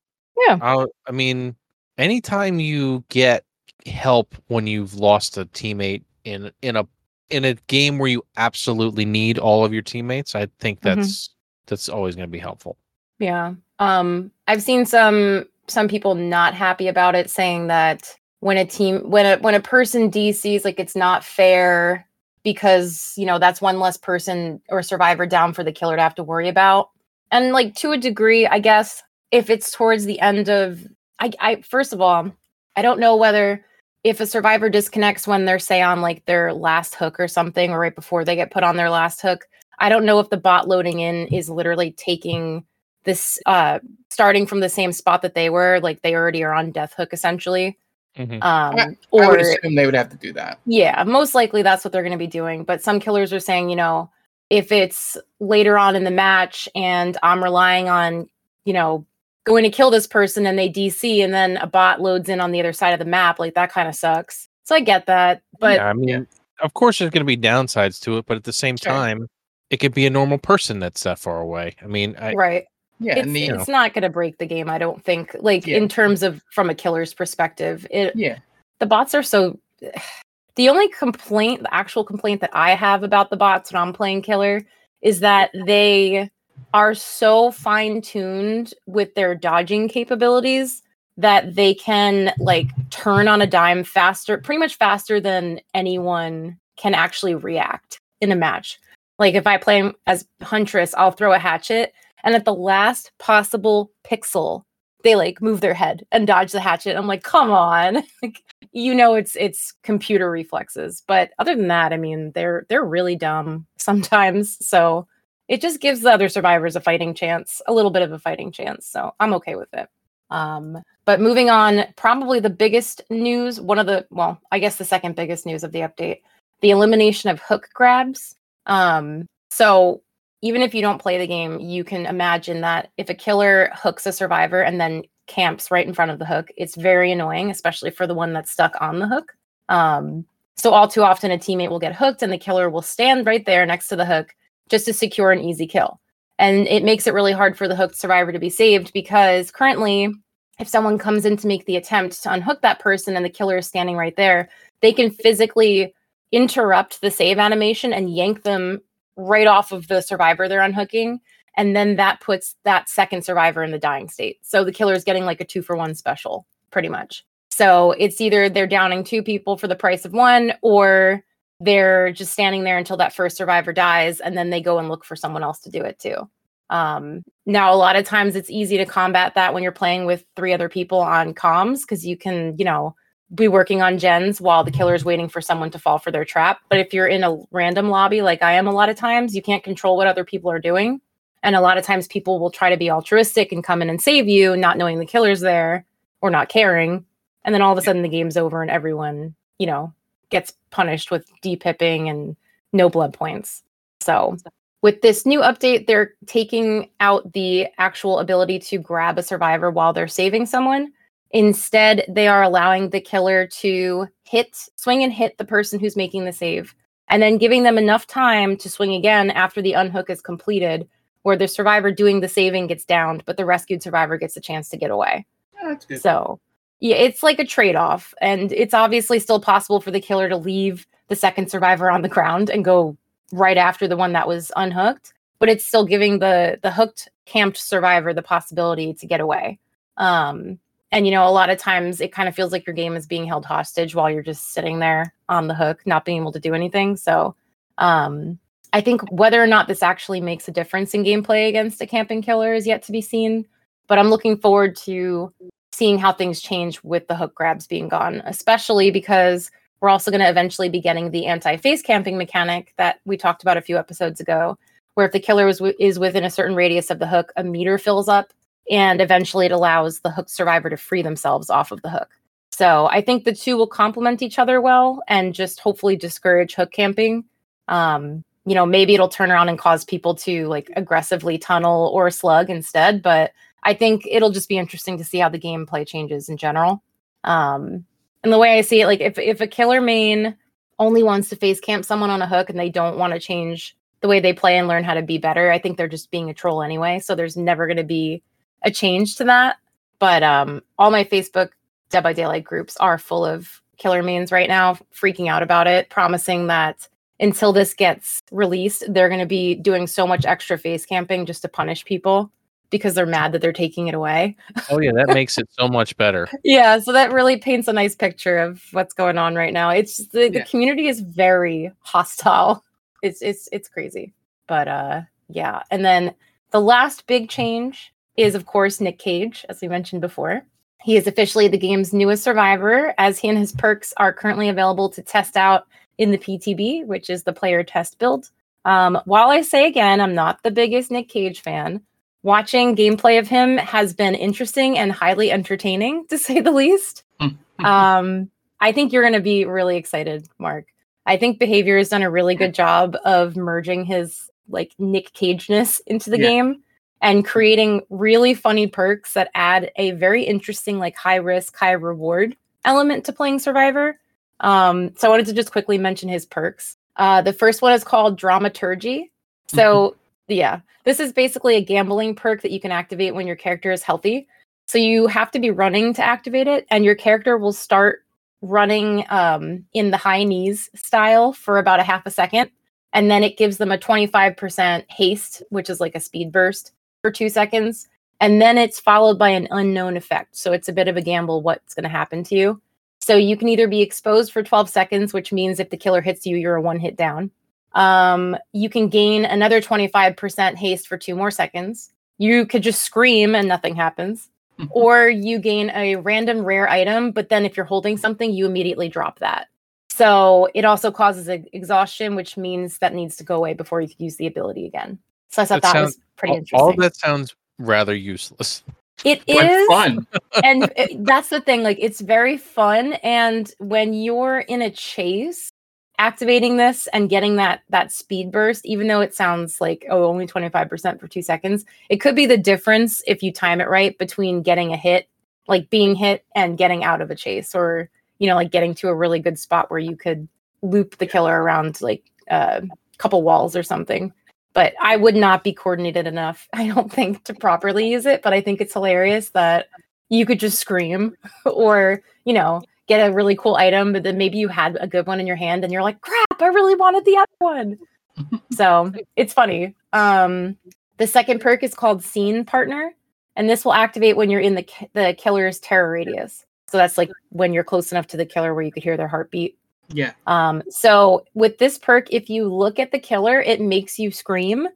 Yeah. I, I mean, anytime you get help when you've lost a teammate in in a in a game where you absolutely need all of your teammates, I think that's that's always going to be helpful. Yeah. Um I've seen some some people not happy about it saying that when a team when a when a person DCs like it's not fair because, you know, that's one less person or survivor down for the killer to have to worry about. And like to a degree, I guess if it's towards the end of I I first of all, I don't know whether if a survivor disconnects when they're say on like their last hook or something or right before they get put on their last hook, I don't know if the bot loading in is literally taking this uh starting from the same spot that they were like they already are on death hook essentially Mhm. um I or would assume they would have to do that. yeah most likely that's what they're going to be doing but some killers are saying you know if it's later on in the match and i'm relying on you know going to kill this person and they dc and then a bot loads in on the other side of the map like that kind of sucks so i get that but yeah, I mean, of course, there's going to be downsides to it, but at the same Sure. time, it could be a normal person that's that far away. I mean, I, right Yeah, it's, and the, it's not going to break the game i don't think like Yeah. in terms of from a killer's perspective it yeah, the bots are so the only complaint the actual complaint that i have about the bots when i'm playing killer is that they are so fine tuned with their dodging capabilities that they can like turn on a dime faster, pretty much faster than anyone can actually react in a match. Like if I play as Huntress, I'll throw a hatchet, and at the last possible pixel, they like move their head and dodge the hatchet. I'm like, come on, like, you know, it's it's computer reflexes. But other than that, I mean, they're they're really dumb sometimes. So it just gives the other survivors a fighting chance, a little bit of a fighting chance. So I'm okay with it. Um, but moving on, probably the biggest news, one of the, well, I guess the second biggest news of the update, the elimination of hook grabs. Um, so even if you don't play the game, you can imagine that if a killer hooks a survivor and then camps right in front of the hook, it's very annoying, especially for the one that's stuck on the hook. Um, so all too often, a teammate will get hooked and the killer will stand right there next to the hook just to secure an easy kill. And it makes it really hard for the hooked survivor to be saved because currently, if someone comes in to make the attempt to unhook that person and the killer is standing right there, they can physically interrupt the save animation and yank them right off of the survivor they're unhooking. And then that puts that second survivor in the dying state. So the killer is getting like a two for one special, pretty much. So it's either they're downing two people for the price of one, or they're just standing there until that first survivor dies and then they go and look for someone else to do it too. Um, now a lot of times it's easy to combat that when you're playing with three other people on comms because you can you know be working on gens while the killer is waiting for someone to fall for their trap. But if you're in a random lobby like i am a lot of times you can't control what other people are doing. And a lot of times people will try to be altruistic and come in and save you not knowing the killer's there or not caring. And then all of a sudden the game's over and everyone you know gets punished with depipping and no blood points. So with this new update, they're taking out the actual ability to grab a survivor while they're saving someone. Instead, they are allowing the killer to hit, swing and hit the person who's making the save, and then giving them enough time to swing again after the unhook is completed, where the survivor doing the saving gets downed, but the rescued survivor gets a chance to get away. that's good. So yeah, it's like a trade off. And it's obviously still possible for the killer to leave the second survivor on the ground and go right after the one that was unhooked, but it's still giving the the hooked camped survivor the possibility to get away. Um, and you know, a lot of times it kind of feels like your game is being held hostage while you're just sitting there on the hook, not being able to do anything. So um I think whether or not this actually makes a difference in gameplay against a camping killer is yet to be seen. But I'm looking forward to seeing how things change with the hook grabs being gone, especially because we're also going to eventually be getting the anti-face camping mechanic that we talked about a few episodes ago, where if the killer is, w- is within a certain radius of the hook, a meter fills up, and eventually it allows the hook survivor to free themselves off of the hook. So I think the two will complement each other well, and just hopefully discourage hook camping. Um, you know, maybe it'll turn around and cause people to like aggressively tunnel or slug instead, but I think it'll just be interesting to see how the gameplay changes in general. Um, and the way I see it, like if if a killer main only wants to face camp someone on a hook and they don't want to change the way they play and learn how to be better, I think they're just being a troll anyway. So there's never going to be a change to that. But um, all my Facebook Dead by Daylight groups are full of killer mains right now, freaking out about it, promising that until this gets released, they're going to be doing so much extra face camping just to punish people because they're mad that they're taking it away. Oh yeah, that makes it so much better. yeah, so that really paints a nice picture of what's going on right now. It's the, the Yeah. community is very hostile. It's it's it's crazy. But uh yeah, and then the last big change is of course Nick Cage, as we mentioned before. He is officially the game's newest survivor, as he and his perks are currently available to test out in the PTB, which is the player test build. Um, while I say again, I'm not the biggest Nick Cage fan, watching gameplay of him has been interesting and highly entertaining to say the least. Um i think you're going to be really excited mark. I think behavior has done a really good job of merging his like nick cageness into the Yeah. game and creating really funny perks that add a very interesting like high risk high reward element to playing survivor. Um so i wanted to just quickly mention his perks. Uh the first one is called dramaturgy. So yeah, this is basically a gambling perk that you can activate when your character is healthy. So you have to be running to activate it, and your character will start running um, in the high knees style for about a half a second. and then it gives them a 25% haste, which is like a speed burst for two seconds. And then it's followed by an unknown effect. So it's a bit of a gamble what's going to happen to you. So you can either be exposed for 12 seconds, which means if the killer hits you, you're a one hit down. Um, you can gain another 25% haste for two more seconds. You could just scream and nothing happens. or you gain a random rare item, but then if you're holding something, you immediately drop that. So it also causes a- exhaustion, which means that needs to go away before you can use the ability again. So I thought That that, was pretty all, interesting. all that sounds rather useless. It is fun. and it- that's the thing like it's very fun and when you're in a chase activating this and getting that that speed burst even though it sounds like oh only 25% for 2 seconds it could be the difference if you time it right between getting a hit like being hit and getting out of a chase or you know like getting to a really good spot where you could loop the killer around like a couple walls or something but I would not be coordinated enough, I don't think, to properly use it. But I think it's hilarious that you could just scream or, you know, get a really cool item, but then maybe you had a good one in your hand and you're like, crap, I really wanted the other one. so it's funny. Um, the second perk is called Scene Partner, and this will activate when you're in the ki- the killer's terror radius. So that's like when you're close enough to the killer where you could hear their heartbeat. Yeah. Um, so with this perk, if you look at the killer, it makes you scream,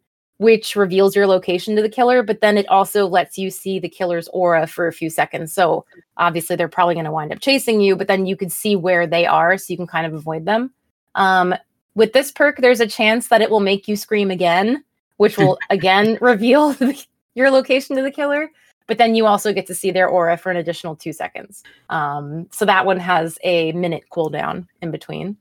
which reveals your location to the killer, but then it also lets you see the killer's aura for a few seconds. So obviously they're probably going to wind up chasing you, but then you can see where they are so you can kind of avoid them. Um, with this perk, there's a chance that it will make you scream again, which will again reveal the, your location to the killer. But then you also get to see their aura for an additional two seconds. Um, so that one has a minute cooldown in between.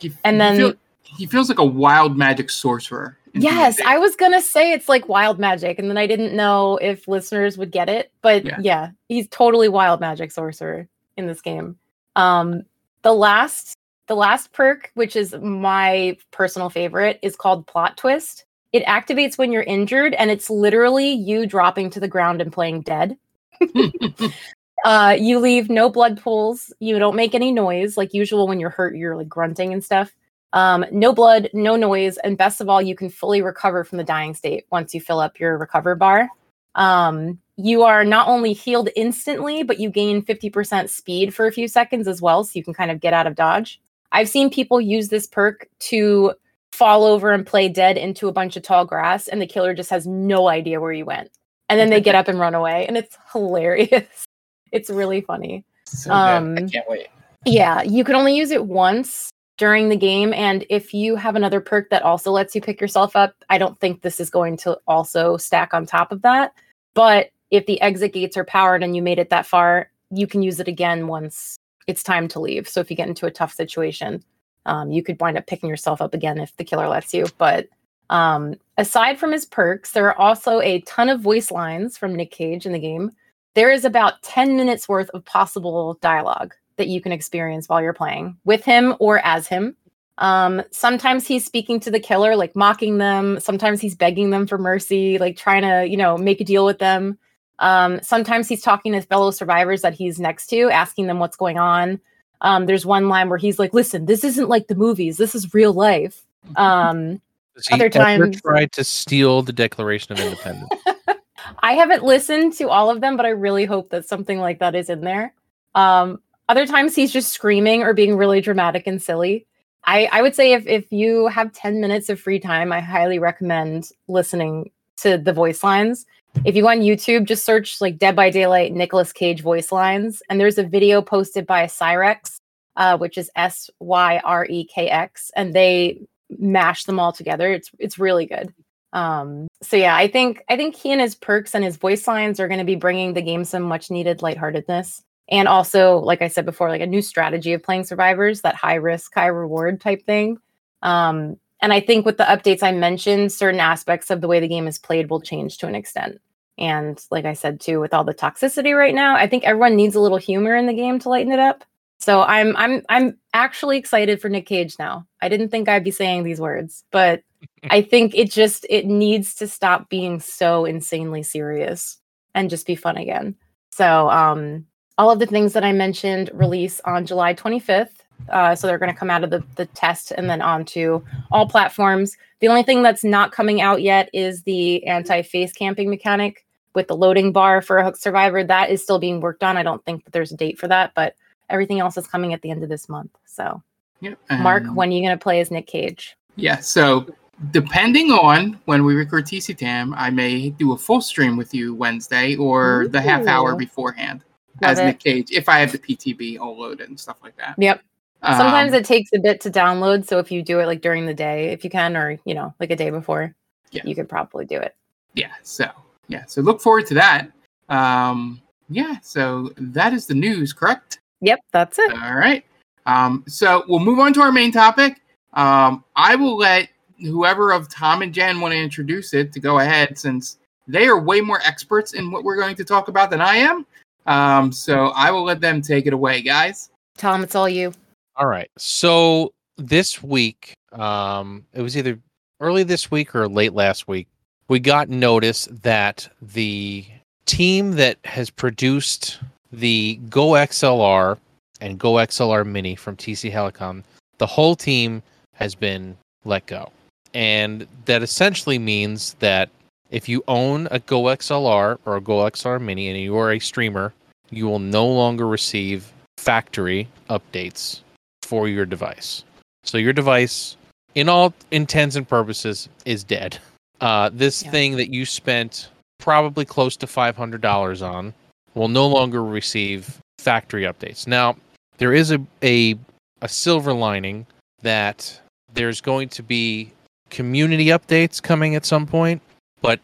He- And he then- feel- he feels like a wild magic sorcerer. Yes, I was gonna say it's like wild magic, and then I didn't know if listeners would get it. But Yeah. yeah, he's totally wild magic sorcerer in this game. Um, the last, the last perk, which is my personal favorite, is called Plot Twist. It activates when you're injured, and it's literally you dropping to the ground and playing dead. uh, you leave no blood pools. You don't make any noise, like usual when you're hurt. You're like grunting and stuff. Um, no blood, no noise, and best of all, you can fully recover from the dying state once you fill up your recover bar. Um, you are not only healed instantly, but you gain 50% speed for a few seconds as well, so you can kind of get out of dodge. I've seen people use this perk to fall over and play dead into a bunch of tall grass, and the killer just has no idea where you went. And then they get up and run away, and it's hilarious. It's really funny. So good. I um, can't wait. Yeah, you can only use it once during the game. And if you have another perk that also lets you pick yourself up, I don't think this is going to also stack on top of that. But if the exit gates are powered and you made it that far, you can use it again once it's time to leave. So if you get into a tough situation, um, you could wind up picking yourself up again if the killer lets you. But um, aside from his perks, there are also a ton of voice lines from Nick Cage in the game. There is about 10 minutes worth of possible dialogue that you can experience while you're playing with him or as him. Um, sometimes he's speaking to the killer, like mocking them. Sometimes he's begging them for mercy, like trying to, you know, make a deal with them. Um, sometimes he's talking to fellow survivors that he's next to, asking them what's going on. Um, there's one line where he's like, "Listen, this isn't like the movies. This is real life." Um, Does he Other ever times- try to steal the Declaration of Independence? I haven't listened to all of them, but I really hope that something like that is in there. Um, other times he's just screaming or being really dramatic and silly. I, I would say if, if you have 10 minutes of free time, I highly recommend listening to the voice lines. If you go on YouTube, just search like Dead by Daylight Nicolas Cage voice lines. And there's a video posted by Syrekx, uh, which is S Y R E K X, and they mash them all together. It's it's really good. Um, so yeah, I think I think he and his perks and his voice lines are going to be bringing the game some much needed lightheartedness, and also, like I said before, like a new strategy of playing survivors, that high risk, high reward type thing. Um, and I think with the updates I mentioned, certain aspects of the way the game is played will change to an extent. And like I said too, with all the toxicity right now, I think everyone needs a little humor in the game to lighten it up. So I'm I'm I'm actually excited for Nick Cage now. I didn't think I'd be saying these words, but I think it just it needs to stop being so insanely serious and just be fun again. So um all of the things that I mentioned release on July 25th. Uh, so they're going to come out of the, the test and then onto all platforms. The only thing that's not coming out yet is the anti face camping mechanic with the loading bar for a hook survivor. That is still being worked on. I don't think that there's a date for that, but everything else is coming at the end of this month. So, Yep. Mark, when are you going to play as Nick Cage? Yeah, so depending on when we record TC Tam, I may do a full stream with you Wednesday or the half hour beforehand Love as it. Nick Cage if I have the PTB all loaded and stuff like that. Yep. Sometimes Um, it takes a bit to download. So if you do it like during the day, if you can, or you know, like a day before, Yeah. you could probably do it. yeah, so yeah, so look forward to that. Um, yeah, so that is the news, correct? Yep, that's it. All right. Um, so we'll move on to our main topic. Um, I will let whoever of Tom and Jen want to introduce it to go ahead since they are way more experts in what we're going to talk about than I am. Um, so I will let them take it away, guys. Tom, it's all you. All right. So this week, um, it was either early this week or late last week, we got notice that the team that has produced the Go XLR and Go XLR Mini from TC Helicon, the whole team has been let go. And that essentially means that if you own a Go XLR or a Go XLR Mini and you are a streamer, you will no longer receive factory updates for your device. So your device, in all intents and purposes, is dead. Uh, this Yeah. thing that you spent probably close to five hundred dollars on will no longer receive factory updates. Now, there is a, a a silver lining that there's going to be community updates coming at some point, but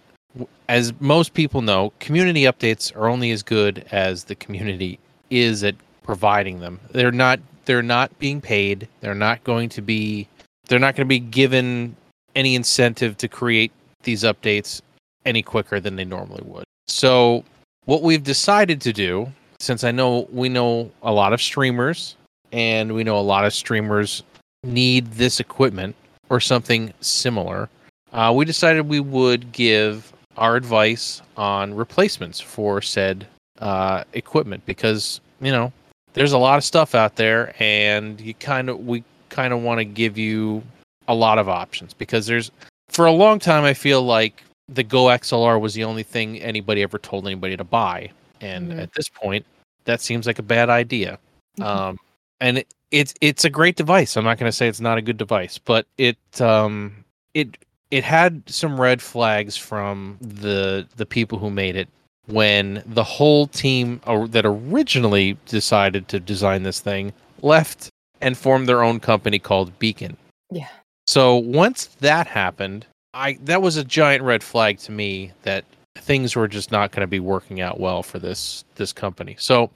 as most people know, community updates are only as good as the community is at providing them. They're not they're not being paid. They're not going to be they're not going to be given any incentive to create these updates any quicker than they normally would. So, what we've decided to do since I know we know a lot of streamers and we know a lot of streamers need this equipment or something similar, uh, we decided we would give our advice on replacements for said uh, equipment because you know there's a lot of stuff out there and you kind of we kind of want to give you a lot of options because there's for a long time I feel like the Go XLR was the only thing anybody ever told anybody to buy and Mhm. at this point that seems like a bad idea Mhm. um and it, it's it's a great device i'm not going to say it's not a good device but it um it it had some red flags from the the people who made it when the whole team that originally decided to design this thing left and formed their own company called Beacn. Yeah. So once that happened, I that was a giant red flag to me that things were just not going to be working out well for this this company. So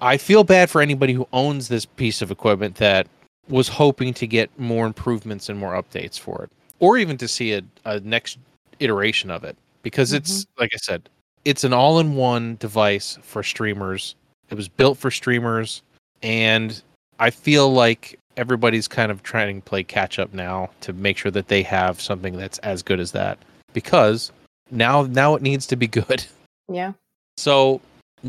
I feel bad for anybody who owns this piece of equipment that was hoping to get more improvements and more updates for it, or even to see a, a next iteration of it. Because it's like I said, it's an all-in-one device for streamers. It was built for streamers, and I feel like everybody's kind of trying to play catch up now to make sure that they have something that's as good as that. Because now now it needs to be good. Yeah. So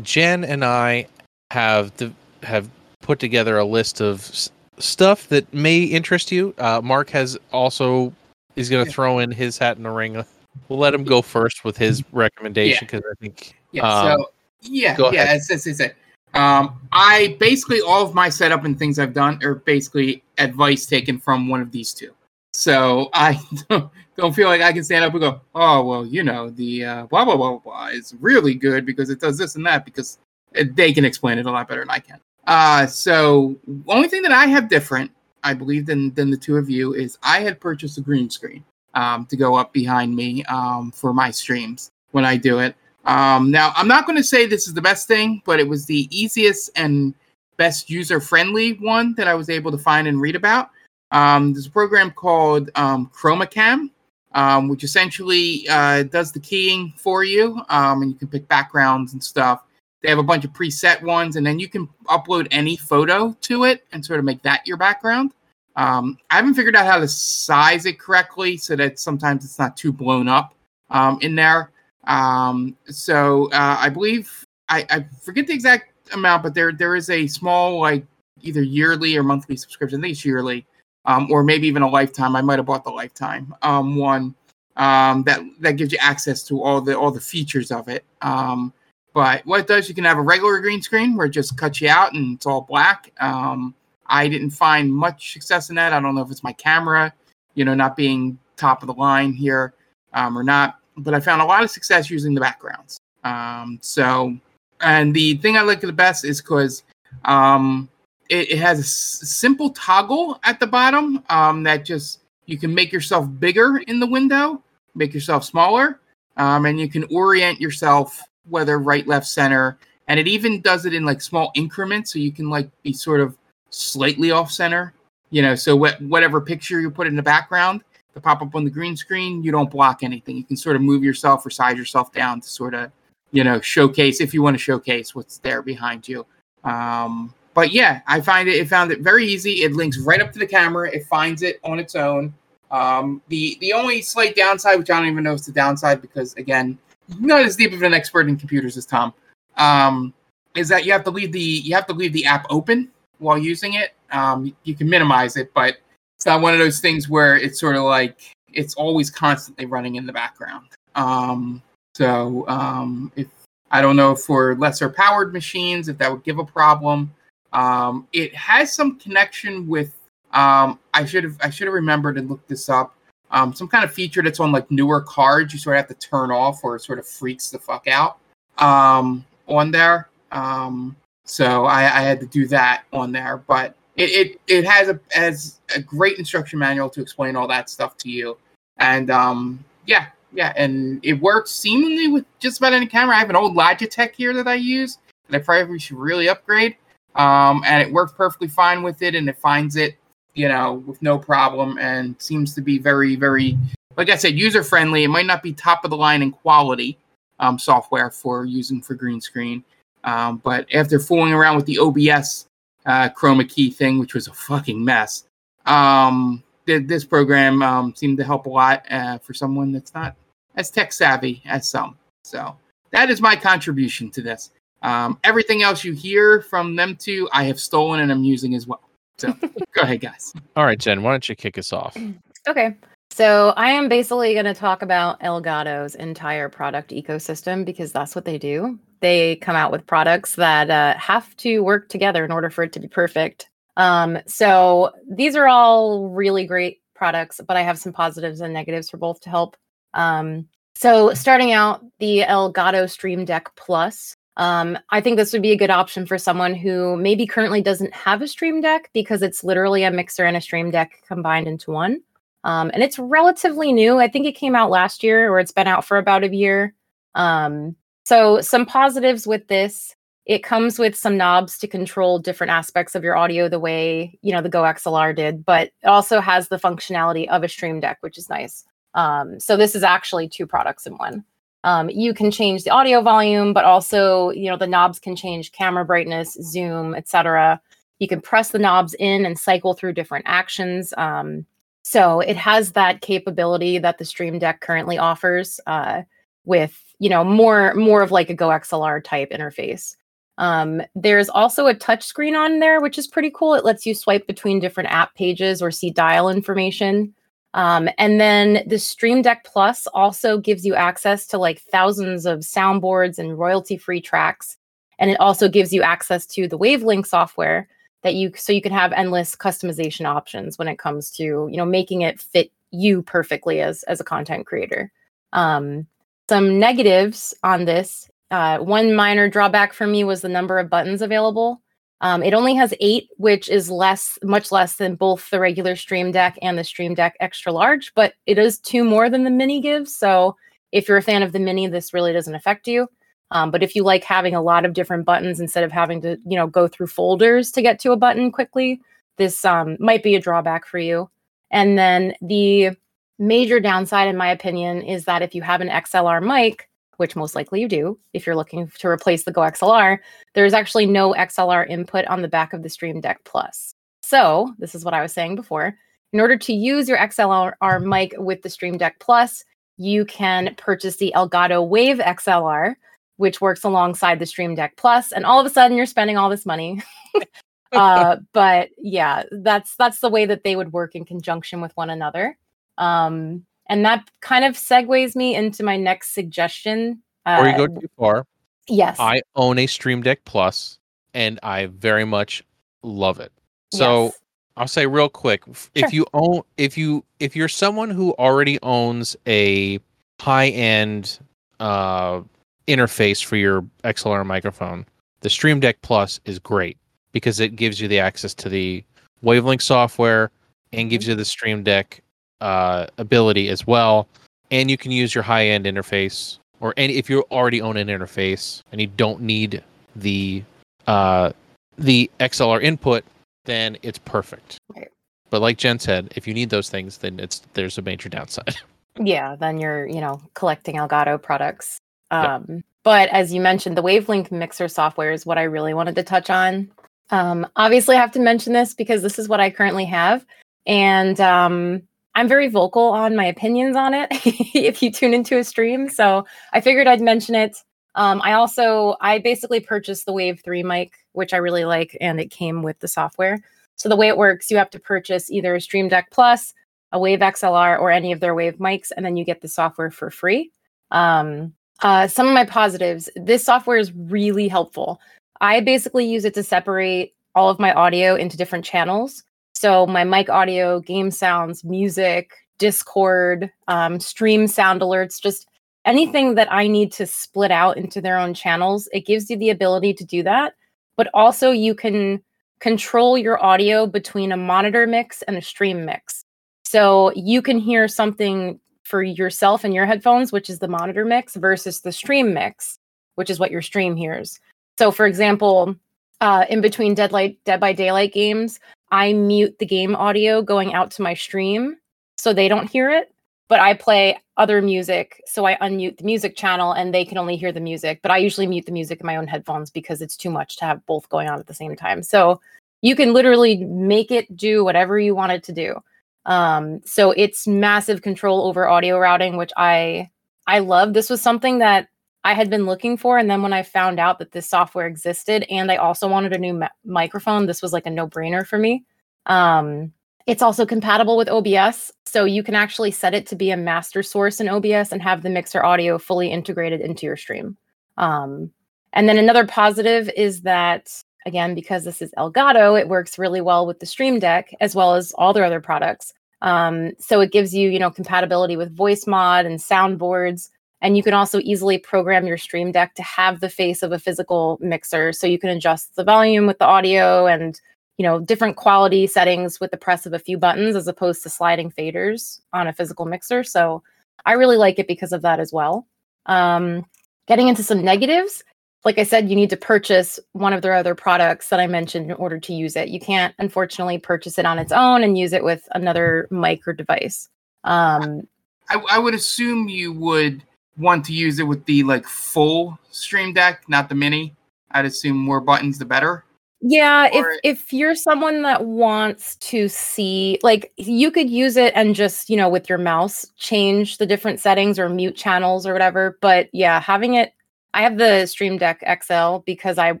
Jen and I have the, have put together a list of s- stuff that may interest you. Uh, Mark has also is going to Yeah. throw in his hat in the ring. We'll let him go first with his recommendation because I think Yeah. Um, so yeah, go yeah. ahead. It's, it's, it's it. Um, I basically all of my setup and things I've done are basically advice taken from one of these two. So I don't, don't feel like I can stand up and go, oh well, you know, the uh, blah blah blah blah blah is really good because it does this and that because uh, they can explain it a lot better than I can. Uh, so only thing that I have different, I believe, than than the two of you is I had purchased a green screen um, to go up behind me um, for my streams when I do it. Um, now, I'm not going to say this is the best thing, but it was the easiest and best user friendly one that I was able to find and read about. Um, there's a program called um, ChromaCam, um, which essentially uh, does the keying for you, and you can pick backgrounds and stuff. They have a bunch of preset ones, and then you can upload any photo to it and sort of make that your background. Um, I haven't figured out how to size it correctly so that sometimes it's not too blown up um, in there. Um, so uh, I believe I, I forget the exact amount, but there there is a small like either yearly or monthly subscription. I think yearly, um, or maybe even a lifetime. I might have bought the lifetime um, one um, that that gives you access to all the all the features of it. Um, but what it does, you can have a regular green screen where it just cuts you out and it's all black. Um, I didn't find much success in that. I don't know if it's my camera, you know, not being top of the line here um, or not, but I found a lot of success using the backgrounds. Um, so, and the thing I like the best is because um, it, it, has a s- simple toggle at the bottom um, that just you can make yourself bigger in the window, make yourself smaller, um, and you can orient yourself whether right, left, center, and it even does it in like small increments, so you can like be sort of slightly off center. You know, so wh- whatever picture you put in the background to pop up on the green screen, you don't block anything. You can sort of move yourself or size yourself down to sort of, you know, showcase if you want to showcase what's there behind you. Um, but yeah, I find it. It found it very easy. It links right up to the camera. It finds it on its own. Um, the the only slight downside, which I don't even know is the downside, because again, not as deep of an expert in computers as Tom, um, is that you have to leave the you have to leave the app open while using it. Um, you can minimize it, but it's not one of those things where it's sort of like it's always constantly running in the background. Um, so um, if I don't know for lesser powered machines if that would give a problem. Um, it has some connection with. Um, I should have I should have remembered and looked this up. Um, some kind of feature that's on like newer cards you sort of have to turn off or it sort of freaks the fuck out um, on there. Um, so I, I had to do that on there, but it, it, it has a has a great instruction manual to explain all that stuff to you. And um, yeah, yeah, and it works seemingly with just about any camera. I have an old Logitech here that I use that I probably should really upgrade. Um, and it works perfectly fine with it, and it finds it, you know, with no problem, and seems to be very, very, like I said, user friendly. It might not be top of the line in quality um, software for using for green screen, um, but after fooling around with the OBS uh, chroma key thing, which was a fucking mess, um, th- this program um, seemed to help a lot uh, for someone that's not as tech savvy as some. So that is my contribution to this. Um, everything else you hear from them two, I have stolen and I'm using as well. So go ahead, guys. All right, Jen, why don't you kick us off? Okay. So I am basically going to talk about Elgato's entire product ecosystem because that's what they do. They come out with products that uh, have to work together in order for it to be perfect. Um, so these are all really great products, but I have some positives and negatives for both to help. Um, so starting out, the Elgato Stream Deck Plus. Um, I think this would be a good option for someone who maybe currently doesn't have a Stream Deck because it's literally a mixer and a Stream Deck combined into one. Um, and it's relatively new. I think it came out last year or it's been out for about a year. Um, so, some positives with this it comes with some knobs to control different aspects of your audio the way, you know, the Go XLR did, but it also has the functionality of a Stream Deck, which is nice. Um, so, this is actually two products in one. Um, you can change the audio volume, but also, you know, the knobs can change camera brightness, zoom, etc. You can press the knobs in and cycle through different actions. Um, so it has that capability that the Stream Deck currently offers uh, with you know more more of like a Go XLR type interface. Um, there's also a touch screen on there, which is pretty cool. It lets you swipe between different app pages or see dial information. Um, and then the Stream Deck Plus also gives you access to like thousands of soundboards and royalty free tracks. And it also gives you access to the Wavelink software, that you so you can have endless customization options when it comes to you know making it fit you perfectly as as a content creator um some negatives on this uh, one minor drawback for me was the number of buttons available um, it only has eight which is less much less than both the regular stream deck and the stream deck extra large but it is two more than the mini gives so if you're a fan of the mini this really doesn't affect you um, but if you like having a lot of different buttons instead of having to, you know, go through folders to get to a button quickly, this um, might be a drawback for you. And then the major downside, in my opinion, is that if you have an XLR mic, which most likely you do, if you're looking to replace the Go XLR, there's actually no XLR input on the back of the Stream Deck Plus. So, this is what I was saying before. In order to use your XLR mic with the Stream Deck Plus, you can purchase the Elgato Wave XLR, which works alongside the Stream Deck Plus, and all of a sudden you're spending all this money. uh, but yeah, that's that's the way that they would work in conjunction with one another. Um, and that kind of segues me into my next suggestion. Before you go Uh, too far, yes. I own a Stream Deck Plus, and I very much love it. So yes. I'll say real quick, Sure. if you own, if you if you're someone who already owns a high end uh, interface for your XLR microphone, the Stream Deck Plus is great because it gives you the access to the Wavelength software and gives you the Stream Deck uh, ability as well, and you can use your high end interface or any if you already own an interface and you don't need the uh, the XLR input, then it's perfect. Right. But like Jen said, if you need those things, then it's there's a major downside. yeah then you're you know collecting elgato products Yep. um but as you mentioned the wavelength mixer software is what i really wanted to touch on um obviously i have to mention this because this is what i currently have and um i'm very vocal on my opinions on it if you tune into a stream so i figured i'd mention it um i also i basically purchased the wave 3 mic which i really like and it came with the software so the way it works you have to purchase either a stream deck plus a Wave XLR or any of their Wave mics, and then you get the software for free. Um, uh, some of my positives this software is really helpful. I basically use it to separate all of my audio into different channels. So, my mic audio, game sounds, music, Discord, um, stream sound alerts, just anything that I need to split out into their own channels. It gives you the ability to do that. But also, you can control your audio between a monitor mix and a stream mix. So you can hear something for yourself in your headphones, which is the monitor mix, versus the stream mix, which is what your stream hears. So, for example, uh, in between Dead, Light, Dead by Daylight games, I mute the game audio going out to my stream so they don't hear it. But I play other music, so I unmute the music channel and they can only hear the music. But I usually mute the music in my own headphones because it's too much to have both going on at the same time. So you can literally make it do whatever you want it to do. Um, so it's massive control over audio routing, which I I love. This was something that I had been looking for, and then when I found out that this software existed, and I also wanted a new mi- microphone, this was like a no brainer for me. Um, it's also compatible with OBS, so you can actually set it to be a master source in OBS and have the mixer audio fully integrated into your stream. Um, and then another positive is that again, because this is Elgato, it works really well with the Stream Deck as well as all their other products. Um, so it gives you, you know, compatibility with Voicemod and soundboards. And you can also easily program your Stream Deck to have the face of a physical mixer. So you can adjust the volume with the audio and, you know, different quality settings with the press of a few buttons as opposed to sliding faders on a physical mixer. So I really like it because of that as well. Um, getting into some negatives, like I said, you need to purchase one of their other products that I mentioned in order to use it. You can't, unfortunately, purchase it on its own and use it with another mic or device. Um, I, I would assume you would want to use it with the like full Stream Deck, not the mini. I'd assume more buttons the better. yeah, if Or- if you're someone that wants to see, like, you could use it and just, you know, with your mouse, change the different settings or mute channels or whatever. But yeah, having it I have the Stream Deck XL because I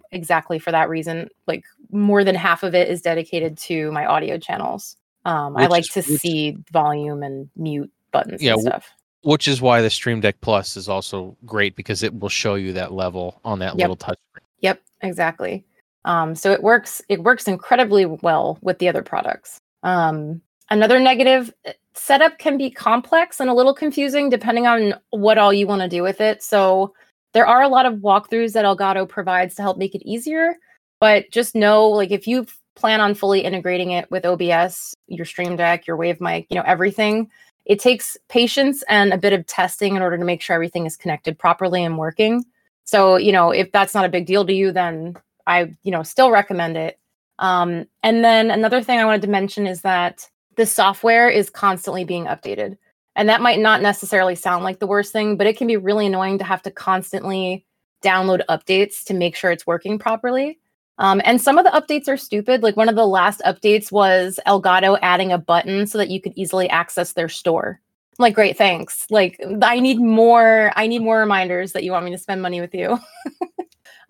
exactly for that reason, like more than half of it is dedicated to my audio channels. Um, I like is- to which- see volume and mute buttons Yeah, and stuff. Which is why the Stream Deck Plus is also great because it will show you that level on that Yep. little touch screen. Yep, exactly. Um, so it works. It works incredibly well with the other products. Um, another negative uh, setup can be complex and a little confusing depending on what all you want to do with it. So there are a lot of walkthroughs that Elgato provides to help make it easier. But just know, like, if you plan on fully integrating it with OBS, your Stream Deck, your Wave mic, you know, everything, it takes patience and a bit of testing in order to make sure everything is connected properly and working. So, you know, if that's not a big deal to you, then I, you know, still recommend it. Um, and then another thing I wanted to mention is that the software is constantly being updated. And that might not necessarily sound like the worst thing, but it can be really annoying to have to constantly download updates to make sure it's working properly. Um, and some of the updates are stupid. Like one of the last updates was Elgato adding a button so that you could easily access their store. I'm like, great, thanks. Like, I need more. I need more reminders that you want me to spend money with you.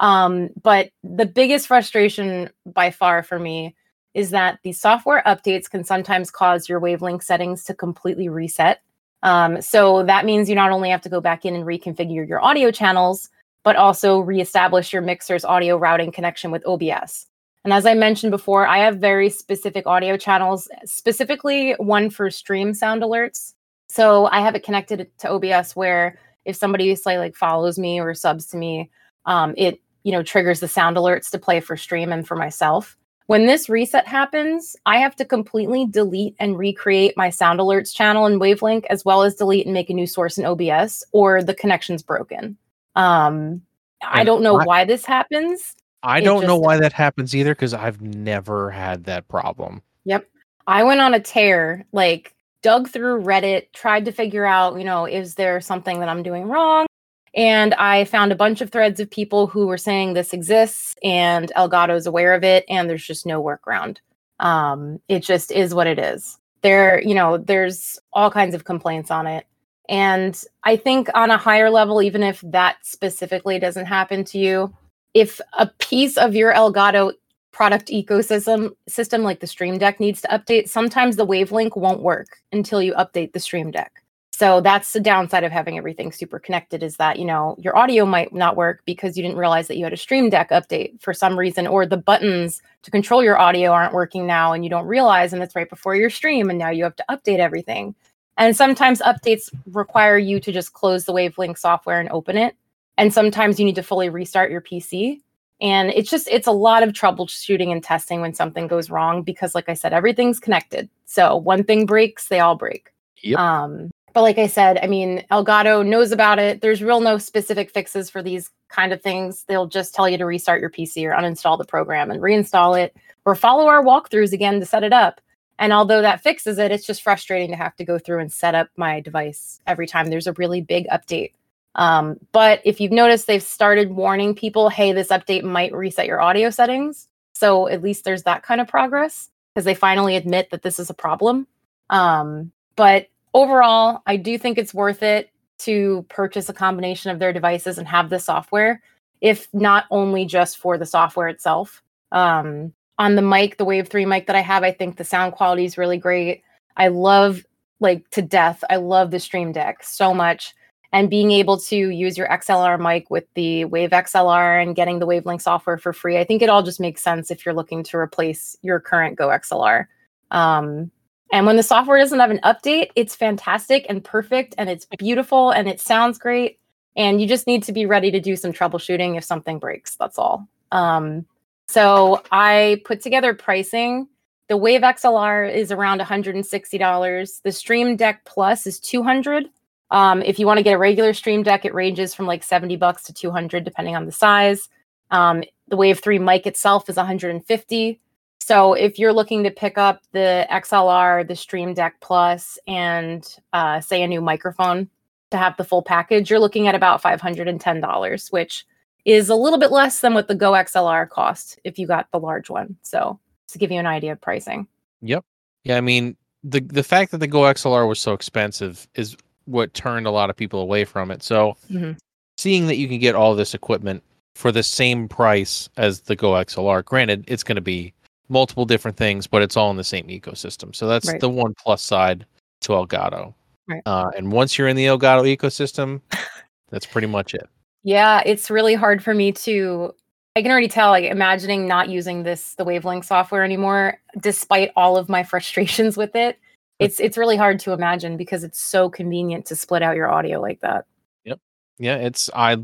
Um, but the biggest frustration by far for me is that the software updates can sometimes cause your Wavelink settings to completely reset. Um, so that means you not only have to go back in and reconfigure your audio channels, but also reestablish your mixer's audio routing connection with OBS. And as I mentioned before, I have very specific audio channels, specifically one for stream sound alerts. So I have it connected to OBS where if somebody say like follows me or subs to me, um, it you know triggers the sound alerts to play for stream and for myself. When this reset happens, I have to completely delete and recreate my sound alerts channel in Wavelink, as well as delete and make a new source in OBS, or the connection's broken. Um, I don't know I- why this happens. I It don't know why that happens either because I've never had that problem. Yep. I went on a tear, like dug through Reddit, tried to figure out, you know, is there something that I'm doing wrong? And I found a bunch of threads of people who were saying this exists and Elgato's aware of it, and there's just no workaround. Um, it just is what it is. There, you know, there's all kinds of complaints on it. And I think on a higher level, even if that specifically doesn't happen to you, if a piece of your Elgato product ecosystem system like the Stream Deck needs to update, sometimes the Wavelink won't work until you update the Stream Deck. So that's the downside of having everything super connected is that, you know, your audio might not work because you didn't realize that you had a Stream Deck update for some reason or the buttons to control your audio aren't working now and you don't realize and it's right before your stream and now you have to update everything. And sometimes updates require you to just close the Wavelink software and open it. And sometimes you need to fully restart your PC and it's just it's a lot of troubleshooting and testing when something goes wrong because like i said everything's connected. So one thing breaks they all break. Yep. um but like i said i mean elgato knows about it. There's real no specific fixes for these kind of things. They'll just tell you to restart your pc or uninstall the program and reinstall it or follow our walkthroughs again to set it up and although that fixes it it's just frustrating to have to go through and set up my device every time there's a really big update um, but if you've noticed, they've started warning people, hey, this update might reset your audio settings. So at least there's that kind of progress because they finally admit that this is a problem. Um, but overall, I do think it's worth it to purchase a combination of their devices and have the software, if not only just for the software itself. Um, on the mic, the Wave 3 mic that I have, I think the sound quality is really great. I love, like, to death, I love the Stream Deck so much and being able to use your XLR mic with the Wave XLR and getting the Wavelink software for free. I think it all just makes sense if you're looking to replace your current Go XLR. Um, and when the software doesn't have an update, it's fantastic and perfect and it's beautiful and it sounds great. And you just need to be ready to do some troubleshooting if something breaks. That's all. Um, so I put together pricing. The Wave XLR is around $160. The Stream Deck Plus is 200 um, if you want to get a regular stream deck, it ranges from like 70 bucks to 200, depending on the size. Um, the Wave 3 mic itself is 150. So if you're looking to pick up the XLR, the Stream Deck Plus, and uh, say a new microphone to have the full package, you're looking at about $510, which is a little bit less than what the Go XLR cost if you got the large one. So to give you an idea of pricing. Yep. Yeah, I mean the the fact that the Go XLR was so expensive is what turned a lot of people away from it. So Mhm. seeing that you can get all this equipment for the same price as the Go XLR, granted it's going to be multiple different things, but it's all in the same ecosystem. So that's Right. the one plus side to Elgato. Right. Uh, and once you're in the Elgato ecosystem, that's pretty much it. Yeah, it's really hard for me to I can already tell like imagining not using this the Wavelink software anymore despite all of my frustrations with it. It's it's really hard to imagine because it's so convenient to split out your audio like that. Yep. Yeah, it's I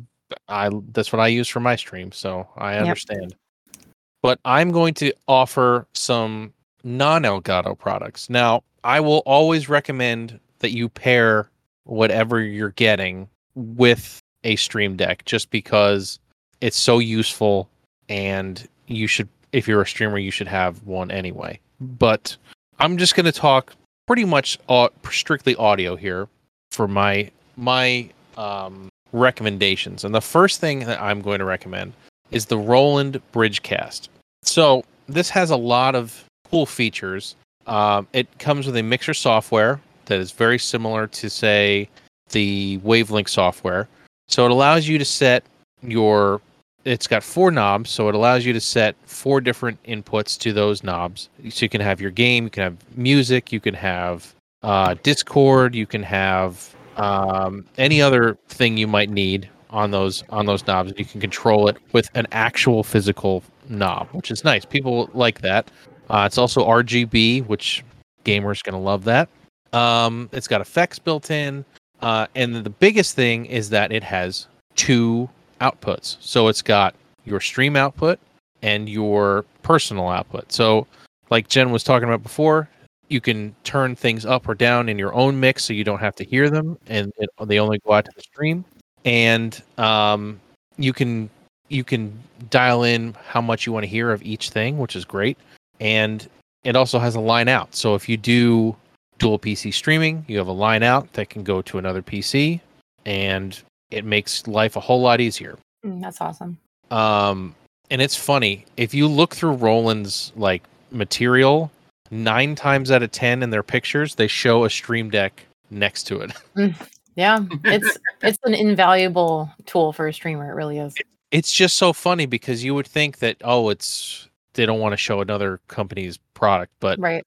I that's what I use for my stream, so I Yep. understand. But I'm going to offer some non-Elgato products. Now, I will always recommend that you pair whatever you're getting with a stream deck just because it's so useful and you should if you're a streamer you should have one anyway. But I'm just going to talk pretty much au- strictly audio here for my my um recommendations. And the first thing that I'm going to recommend is the Roland Bridgecast. So this has a lot of cool features. Um, it comes with a mixer software that is very similar to, say, the Wavelink software. So it allows you to set your it's got four knobs, so it allows you to set four different inputs to those knobs. So you can have your game, you can have music, you can have uh, Discord, you can have um, any other thing you might need on those on those knobs. You can control it with an actual physical knob, which is nice. People like that. Uh, it's also RGB, which gamers gonna love that. Um, it's got effects built in, uh, and the biggest thing is that it has two outputs. So it's got your stream output and your personal output. So, like Jen was talking about before, you can turn things up or down in your own mix so you don't have to hear them and it, they only go out to the stream. And um, you can you can dial in how much you want to hear of each thing, which is great. And it also has a line out. So if you do dual PC streaming, you have a line out that can go to another PC and it makes life a whole lot easier. Mm, that's awesome. Um, and it's funny if you look through Roland's like material, nine times out of ten in their pictures they show a Stream Deck next to it. Yeah, it's it's an invaluable tool for a streamer. It really is. It's just so funny because you would think that oh, it's they don't want to show another company's product, but Right.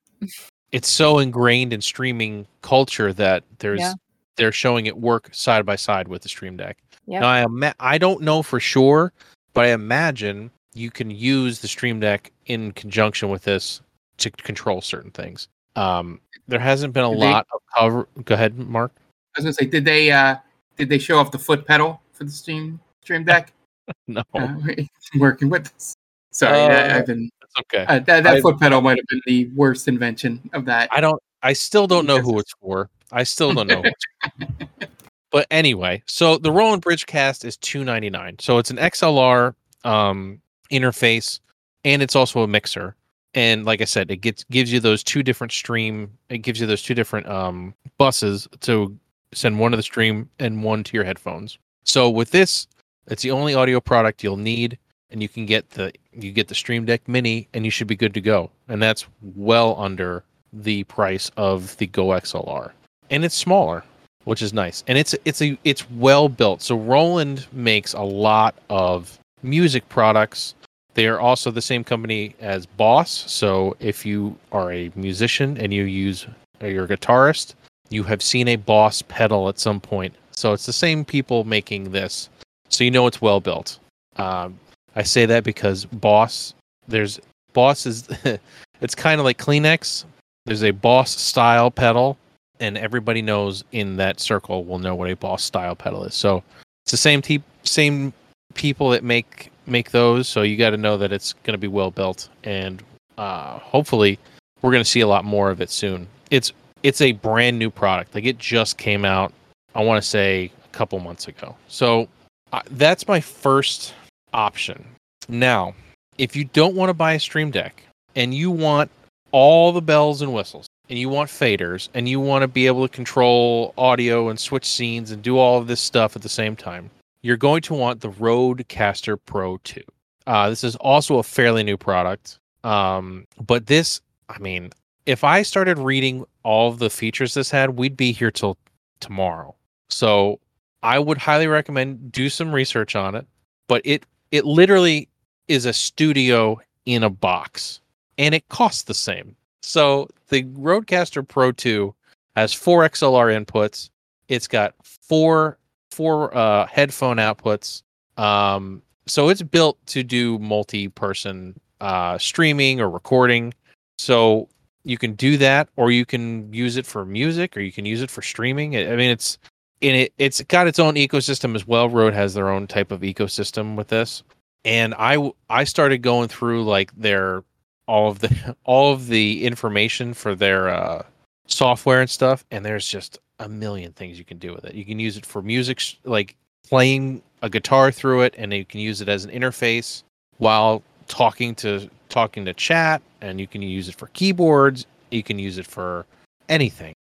It's so ingrained in streaming culture that there's Yeah. they're showing it work side by side with the Stream Deck. Yep. Now I ima- I don't know for sure, but I imagine you can use the Stream Deck in conjunction with this to control certain things. Um, there hasn't been a Did they- lot of cover. Go ahead, Mark. I was gonna say, did they uh did they show off the foot pedal for the Stream Stream Deck? No, uh, working with this. Sorry, Uh, I, I've been that's okay. uh, that that I- foot pedal might have been the worst invention of that. I don't. I still don't know who it's for. I still don't know. who it's for. But anyway, so the Roland Bridgecast is two ninety nine. So it's an XLR um, interface, and it's also a mixer. And like I said, it gets gives you those two different stream. It gives you those two different um, buses to send one to the stream and one to your headphones. So with this, it's the only audio product you'll need, and you can get the you get the Stream Deck Mini, and you should be good to go. And that's well under the price of the Go XLR, and it's smaller, which is nice. And it's it's a it's well built. So Roland makes a lot of music products. They are also the same company as Boss. So if you are a musician and you use or you're a guitarist, you have seen a Boss pedal at some point. So it's the same people making this. So you know it's well built. Um, I say that because Boss, there's Boss is, it's kind of like Kleenex. There's a Boss style pedal, and everybody knows in that circle will know what a Boss style pedal is. So it's the same te- same people that make make those. So you got to know that it's going to be well built, and uh, hopefully we're going to see a lot more of it soon. It's it's a brand new product. Like it just came out. I want to say a couple months ago. So uh, that's my first option. Now, if you don't want to buy a Stream Deck and you want all the bells and whistles and you want faders and you want to be able to control audio and switch scenes and do all of this stuff at the same time, you're going to want the Rodecaster Pro 2. Uh, this is also a fairly new product. Um, but this, I mean, if I started reading all the features this had, we'd be here till tomorrow. So I would highly recommend do some research on it. But it it literally is a studio in a box, and it costs the same. So the Rodecaster Pro 2 has four XLR inputs. It's got four four uh, headphone outputs. Um, so it's built to do multi-person uh, streaming or recording. So you can do that, or you can use it for music, or you can use it for streaming. I mean, it's in it. It's got its own ecosystem as well. Rode has their own type of ecosystem with this, and I I started going through like their all of the all of the information for their uh, software and stuff, and there's just a million things you can do with it. You can use it for music, sh- like playing a guitar through it, and you can use it as an interface while talking to talking to chat, and you can use it for keyboards. You can use it for anything.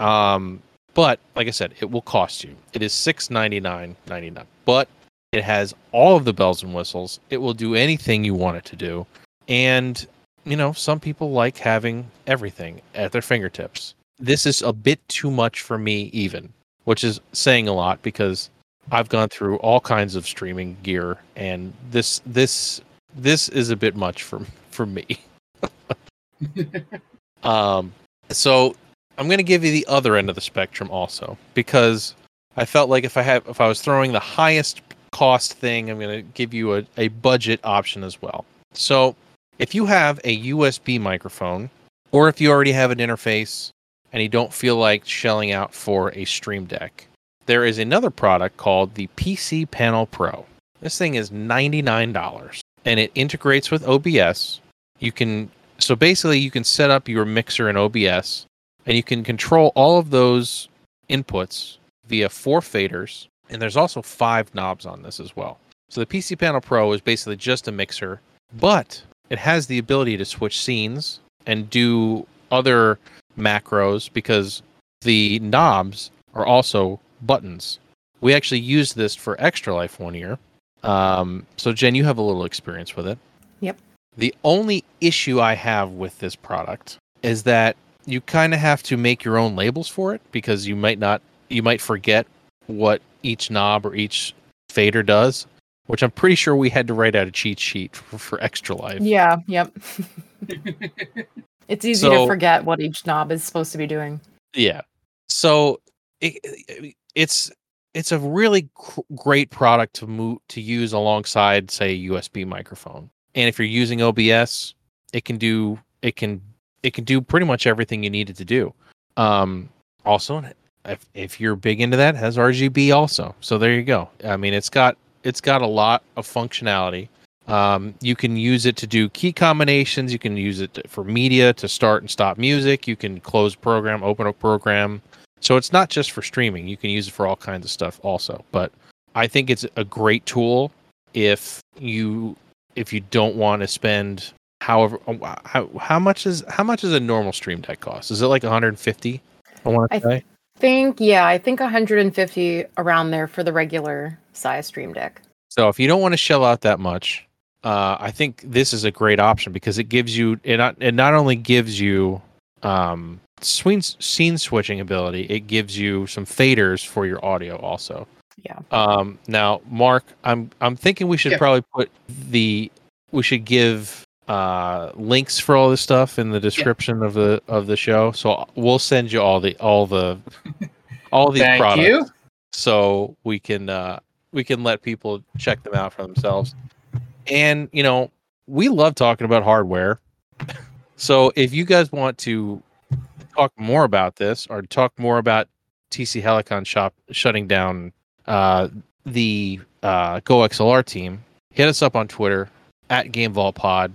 Um, but like I said, it will cost you. It is six ninety nine ninety nine, but it has all of the bells and whistles. It will do anything you want it to do, and you know some people like having everything at their fingertips. This is a bit too much for me, even, which is saying a lot because I've gone through all kinds of streaming gear, and this this this is a bit much for for me. um, so I'm going to give you the other end of the spectrum also because I felt like if I have if I was throwing the highest cost thing, I'm going to give you a, a budget option as well. So if you have a USB microphone, or if you already have an interface and you don't feel like shelling out for a Stream Deck, there is another product called the PC Panel Pro. This thing is $99 and it integrates with OBS. You can so basically you can set up your mixer in OBS and you can control all of those inputs via four faders and there's also five knobs on this as well. So the PC Panel Pro is basically just a mixer, but it has the ability to switch scenes and do other macros because the knobs are also buttons. We actually used this for Extra Life one year. Um, so Jen, you have a little experience with it. Yep. The only issue I have with this product is that you kind of have to make your own labels for it because you might not you might forget what each knob or each fader does, which I'm pretty sure we had to write out a cheat sheet for, for Extra Life. Yeah, yep. it's easy So- to forget what each knob is supposed to be doing. Yeah. So it, it- it's it's a really cr- great product to move to use alongside say a USB microphone. And if you're using OBS, it can do it can it can do pretty much everything you need it to do. Um also if if you're big into that, has RGB also. So there you go. I mean, it's got it's got a lot of functionality. Um, you can use it to do key combinations. You can use it to, for media to start and stop music. You can close program, open a program. So it's not just for streaming. You can use it for all kinds of stuff also. But I think it's a great tool if you if you don't want to spend however how, how much is how much is a normal stream deck cost? Is it like 150? I want to say. Think yeah, I think 150 around there for the regular size stream deck. So if you don't want to shell out that much, uh, I think this is a great option because it gives you it not it not only gives you um, scene scene switching ability, it gives you some faders for your audio also. Yeah. Um, now, Mark, I'm I'm thinking we should Yeah. probably put the we should give uh links for all this stuff in the description of the of the show. So we'll send you all the all the all these Thank products you. so we can uh we can let people check them out for themselves. And you know, we love talking about hardware. So if you guys want to talk more about this or talk more about TC Helicon shop shutting down uh the uh Go XLR team, hit us up on Twitter at Game Vault Pod.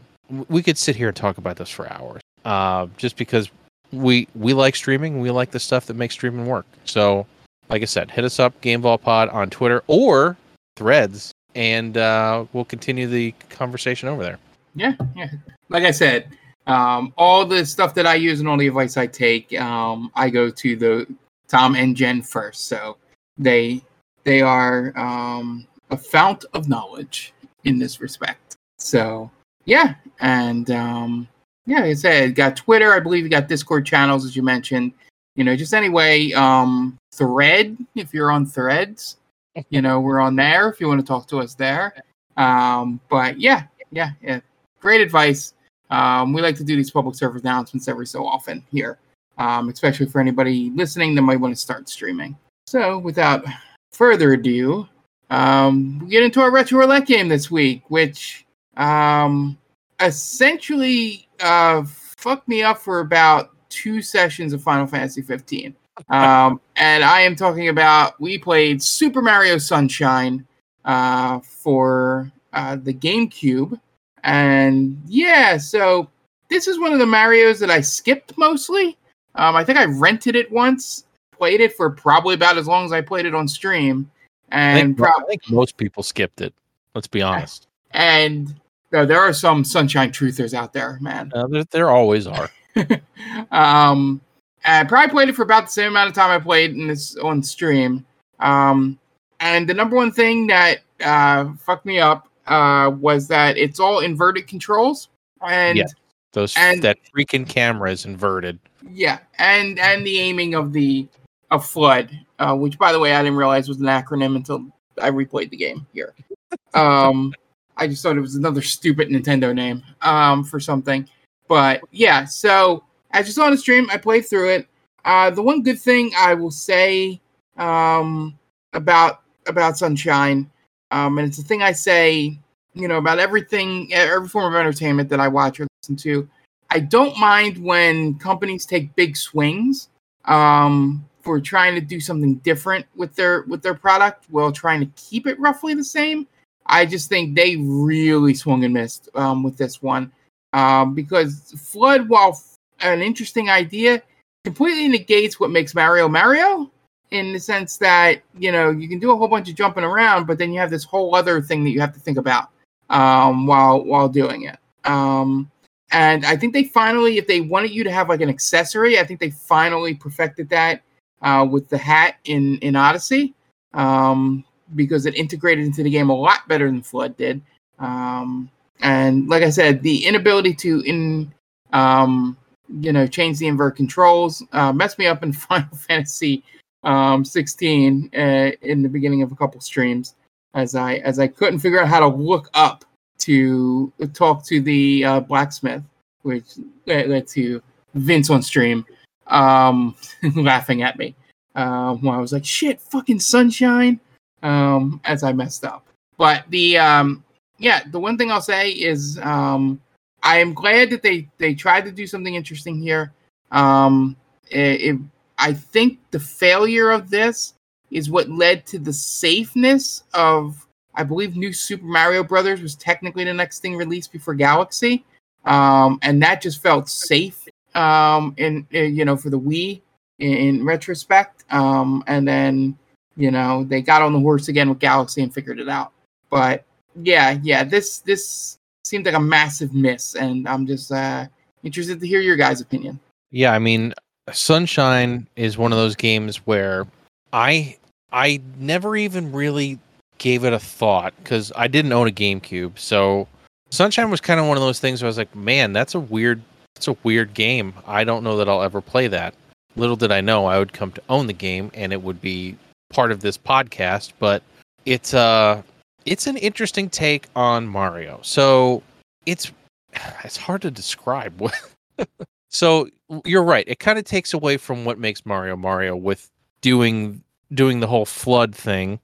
We could sit here and talk about this for hours. Uh just because we we like streaming, we like the stuff that makes streaming work. So like I said, hit us up, Game Vault Pod on Twitter or Threads, and uh, we'll continue the conversation over there. Yeah, yeah. Like I said, um, all the stuff that I use and all the advice I take, um, I go to the Tom and Jen first. So they they are um, a fount of knowledge in this respect. So yeah, and um, yeah, like I said, got Twitter. I believe you got Discord channels, as you mentioned. You know, just anyway, um, Thread. If you're on Threads, you know we're on there. If you want to talk to us there. Um, but yeah, yeah, yeah great advice. Um, we like to do these public service announcements every so often here, um, especially for anybody listening that might want to start streaming. So, without further ado, um, we get into our retro roulette game this week, which um, essentially uh, fucked me up for about two sessions of Final Fantasy 15. Um, and I am talking about we played Super Mario Sunshine uh, for uh, the GameCube. And yeah, so this is one of the Marios that I skipped mostly. Um, I think I rented it once, played it for probably about as long as I played it on stream, I and think, prob- I think most people skipped it. Let's be honest. and no, there are some Sunshine truthers out there, man. Uh, there, there always are. um, I probably played it for about the same amount of time I played in this on stream. Um, and the number one thing that uh, fucked me up uh, was that it's all inverted controls, and Yeah. Those And- that freaking camera is inverted. yeah, and and the aiming of the of FLUDD, uh, which by the way I didn't realize was an acronym until I replayed the game here. Um, I just thought it was another stupid Nintendo name um, for something. But yeah, so as you saw on the stream, I played through it. Uh, the one good thing I will say um, about about Sunshine, um, and it's the thing I say, you know, about everything, every form of entertainment that I watch or listen to. I don't mind when companies take big swings um, for trying to do something different with their with their product while trying to keep it roughly the same. I just think they really swung and missed um, with this one um, because FLUDD, while an interesting idea, completely negates what makes Mario Mario in the sense that you know you can do a whole bunch of jumping around, but then you have this whole other thing that you have to think about um, while while doing it. Um, and I think they finally, if they wanted you to have like an accessory, I think they finally perfected that uh, with the hat in in Odyssey um, because it integrated into the game a lot better than FLUDD did. Um, and like I said, the inability to in um, you know change the invert controls uh, messed me up in Final Fantasy um, 16 uh, in the beginning of a couple streams as I as I couldn't figure out how to look up to talk to the uh, blacksmith, which led to Vince on stream um, laughing at me um, when I was like, "Shit, fucking sunshine," um, as I messed up. But the um, yeah, the one thing I'll say is um, I am glad that they they tried to do something interesting here. Um, it, it, I think the failure of this is what led to the safeness of I believe New Super Mario Brothers was technically the next thing released before Galaxy, um, and that just felt safe. Um, in, in you know for the Wii in, in retrospect, um, and then you know they got on the horse again with Galaxy and figured it out. But yeah, yeah, this this seemed like a massive miss, and I'm just uh, interested to hear your guys' opinion. Yeah, I mean, Sunshine is one of those games where I I never even really gave it a thought because I didn't own a GameCube. So Sunshine was kind of one of those things where I was like, man, that's a weird, that's a weird game. I don't know that I'll ever play that. Little did I know I would come to own the game and it would be part of this podcast. But it's uh, it's an interesting take on Mario. So it's it's hard to describe. so you're right. It kind of takes away from what makes Mario Mario with doing doing the whole FLUDD thing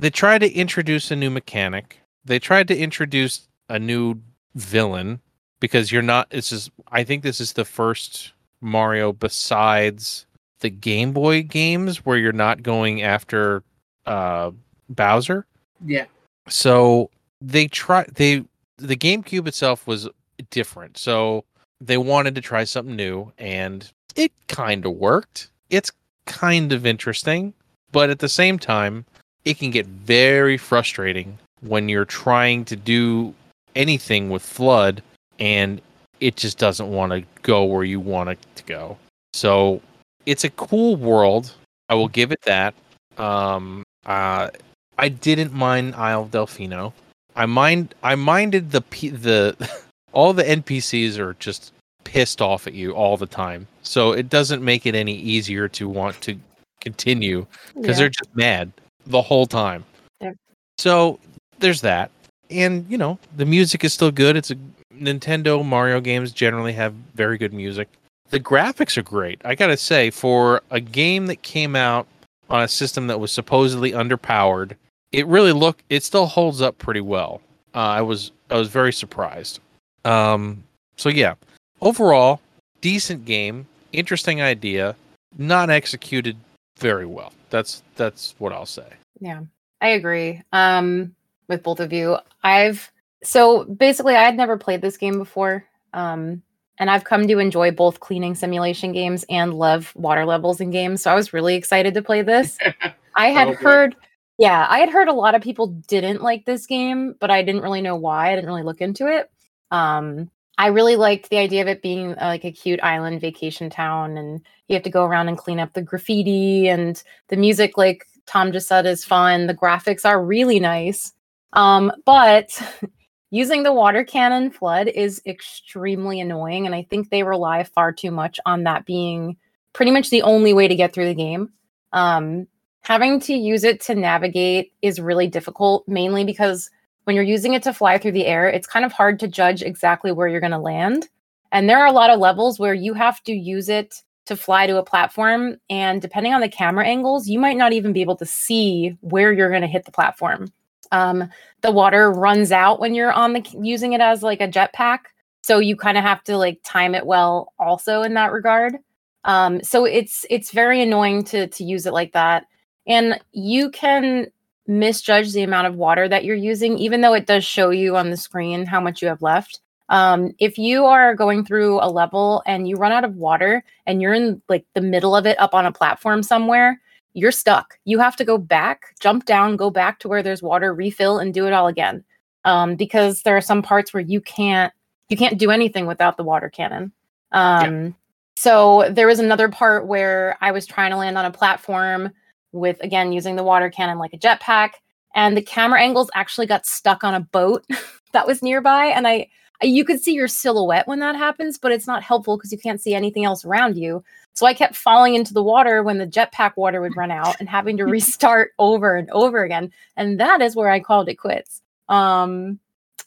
they tried to introduce a new mechanic. They tried to introduce a new villain because you're not this is I think this is the first Mario besides the Game Boy games where you're not going after uh Bowser. Yeah. So they try they the GameCube itself was different. So they wanted to try something new and it kind of worked. It's kind of interesting, but at the same time, it can get very frustrating when you're trying to do anything with FLUDD and it just doesn't want to go where you want it to go. So it's a cool world. I will give it that. Um, uh, I didn't mind Isle of Delfino. I mind I minded the P- the all the NPCs are just pissed off at you all the time. So it doesn't make it any easier to want to continue because yeah. they're just mad the whole time. Yeah. So there's that. And, you know, the music is still good. It's a Nintendo Mario games generally have very good music. The graphics are great. I got to say for a game that came out on a system that was supposedly underpowered, it really look it still holds up pretty well. Uh, I was I was very surprised. Um, so yeah, overall, decent game, interesting idea, not executed very well. That's that's what I'll say. Yeah, I agree. Um, with both of you, I've so basically I had never played this game before. Um, and I've come to enjoy both cleaning simulation games and love water levels in games. So I was really excited to play this. I had oh, heard, yeah, I had heard a lot of people didn't like this game, but I didn't really know why. I didn't really look into it. Um, I really liked the idea of it being uh, like a cute island vacation town, and you have to go around and clean up the graffiti and the music. Like Tom just said is fun. The graphics are really nice. Um, but using the water cannon FLUDD is extremely annoying. And I think they rely far too much on that being pretty much the only way to get through the game. Um, having to use it to navigate is really difficult, mainly because when you're using it to fly through the air, it's kind of hard to judge exactly where you're going to land. And there are a lot of levels where you have to use it to fly to a platform. And depending on the camera angles, you might not even be able to see where you're going to hit the platform. Um, the water runs out when you're on the using it as like a jetpack. So you kind of have to like time it well also in that regard. Um, so it's it's very annoying to to use it like that. And you can misjudge the amount of water that you're using, even though it does show you on the screen how much you have left. Um, if you are going through a level and you run out of water and you're in like the middle of it up on a platform somewhere, you're stuck. You have to go back, jump down, go back to where there's water, refill, and do it all again. Um, because there are some parts where you can't you can't do anything without the water cannon. Um, yeah. So there was another part where I was trying to land on a platform with again using the water cannon like a jetpack, and the camera angles actually got stuck on a boat that was nearby, and I you could see your silhouette when that happens, but it's not helpful because you can't see anything else around you. So I kept falling into the water when the jetpack water would run out and having to restart over and over again. And that is where I called it quits. Um,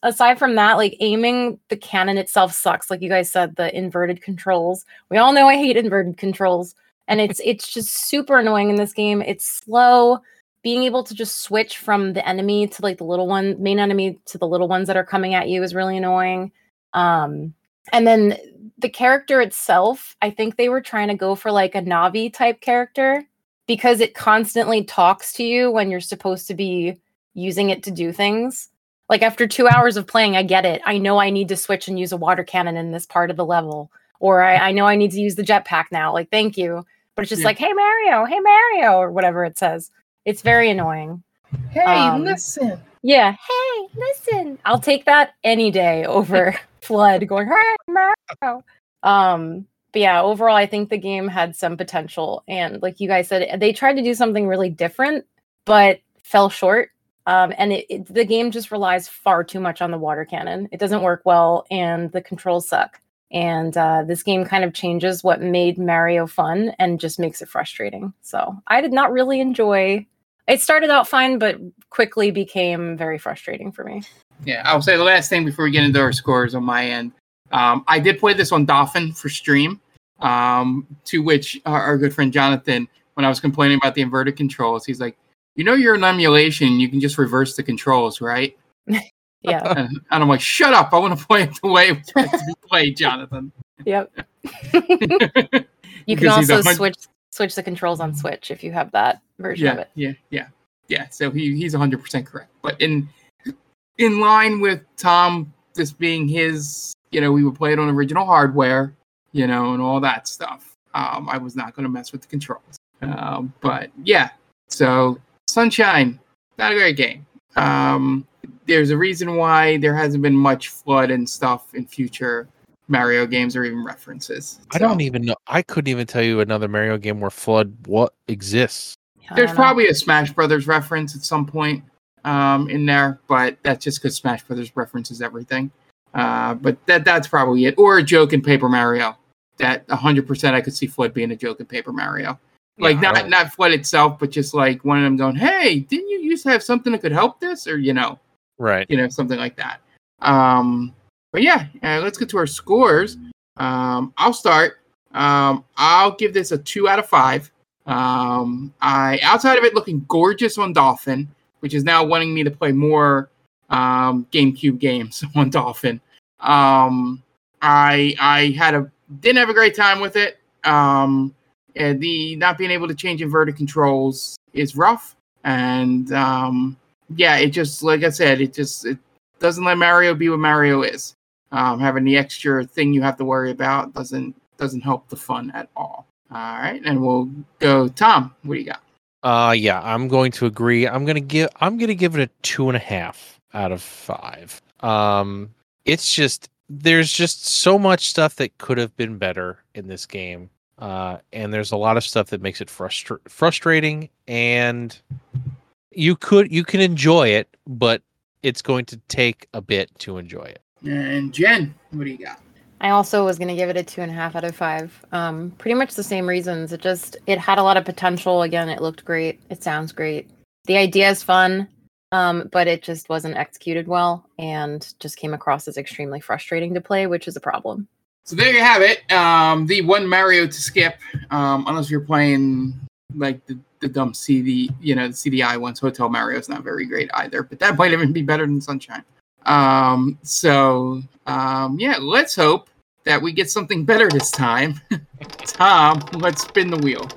aside from that, like aiming the cannon itself sucks. Like you guys said, the inverted controls. We all know I hate inverted controls. And it's it's just super annoying in this game. It's slow. Being able to just switch from the enemy to like the little one, main enemy to the little ones that are coming at you is really annoying. Um, and then the character itself, I think they were trying to go for like a Navi type character because it constantly talks to you when you're supposed to be using it to do things. Like after two hours of playing, I get it. I know I need to switch and use a water cannon in this part of the level, or I, I know I need to use the jetpack now. Like, thank you. But it's just yeah. like, hey, Mario, hey, Mario, or whatever it says. It's very annoying. Hey, um, listen. Yeah. Hey, listen. I'll take that any day over FLUDD going, hey, Um, but yeah, overall, I think the game had some potential. And like you guys said, they tried to do something really different, but fell short. Um, and it, it, the game just relies far too much on the water cannon. It doesn't work well, and the controls suck. And uh, this game kind of changes what made Mario fun and just makes it frustrating. So I did not really enjoy. It started out fine, but quickly became very frustrating for me. Yeah, I'll say the last thing before we get into our scores on my end. Um, I did play this on Dolphin for stream, um, to which our, our, good friend Jonathan, when I was complaining about the inverted controls, he's like, "You know, you're an emulation. You can just reverse the controls, right?" yeah. And, and, I'm like, "Shut up! I want to play it the way it's meant to be played, Jonathan." Yep. you can also switch switch the controls on Switch if you have that version yeah, of it. Yeah, yeah, yeah. So he he's 100 percent correct. But in in line with Tom, this being his you know, we would play it on original hardware, you know, and all that stuff. Um, I was not going to mess with the controls. Um, but yeah, so Sunshine, not a great game. Um, there's a reason why there hasn't been much FLUDD and stuff in future Mario games or even references. So. I don't even know. I couldn't even tell you another Mario game where FLUDD what exists. There's probably a Smash Brothers reference at some point um, in there, but that's just because Smash Brothers references everything. Uh, but that that's probably it. Or a joke in Paper Mario. That 100% I could see FLUDD being a joke in Paper Mario. Like yeah, not not FLUDD itself, but just like one of them going, "Hey, didn't you used to have something that could help this?" Or you know, right? You know, something like that. Um, but yeah, uh, let's get to our scores. Um, I'll start. Um, I'll give this a two out of five. Um, I outside of it looking gorgeous on Dolphin, which is now wanting me to play more um, GameCube games on Dolphin. Um, I I had a didn't have a great time with it. Um, the not being able to change inverted controls is rough, and um, yeah, it just like I said, it just it doesn't let Mario be what Mario is. Um, having the extra thing you have to worry about doesn't doesn't help the fun at all. All right, and we'll go. Tom, what do you got? Uh, yeah, I'm going to agree. I'm gonna give I'm gonna give it a two and a half out of five. Um, it's just there's just so much stuff that could have been better in this game, uh, and there's a lot of stuff that makes it frustra- frustrating. And you could you can enjoy it, but it's going to take a bit to enjoy it. And Jen, what do you got? I also was gonna give it a two and a half out of five. Um, pretty much the same reasons. It just it had a lot of potential. Again, it looked great. It sounds great. The idea is fun, um, but it just wasn't executed well, and just came across as extremely frustrating to play, which is a problem. So there you have it. Um, the one Mario to skip, um, unless you're playing like the, the dumb CD, you know, the CDI ones. Hotel Mario is not very great either, but that might even be better than Sunshine. Um, so um, yeah, let's hope that we get something better this time. Tom, let's spin the wheel.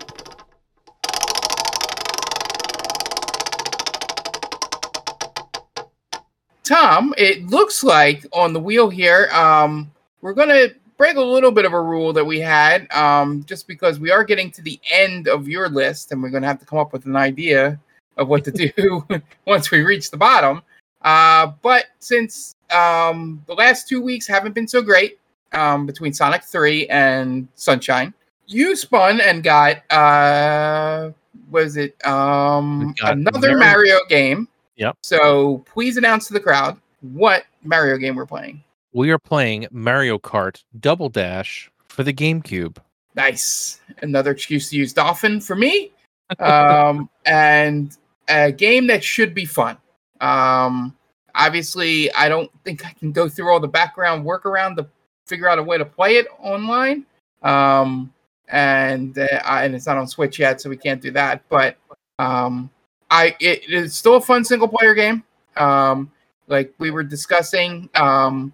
Tom, it looks like on the wheel here, um, we're going to break a little bit of a rule that we had, um, just because we are getting to the end of your list and we're going to have to come up with an idea of what to do once we reach the bottom. Uh, but since um, the last two weeks haven't been so great um, between Sonic 3 and Sunshine, you spun and got, uh, was it um, another Mario. Mario game? Yep. So please announce to the crowd what Mario game we're playing. We are playing Mario Kart Double Dash for the GameCube. Nice. Another excuse to use Dolphin for me. Um, and a game that should be fun. Um, obviously, I don't think I can go through all the background work around to figure out a way to play it online. Um, and uh, and it's not on Switch yet, so we can't do that. But um, I it is still a fun single player game. Um, like we were discussing, um,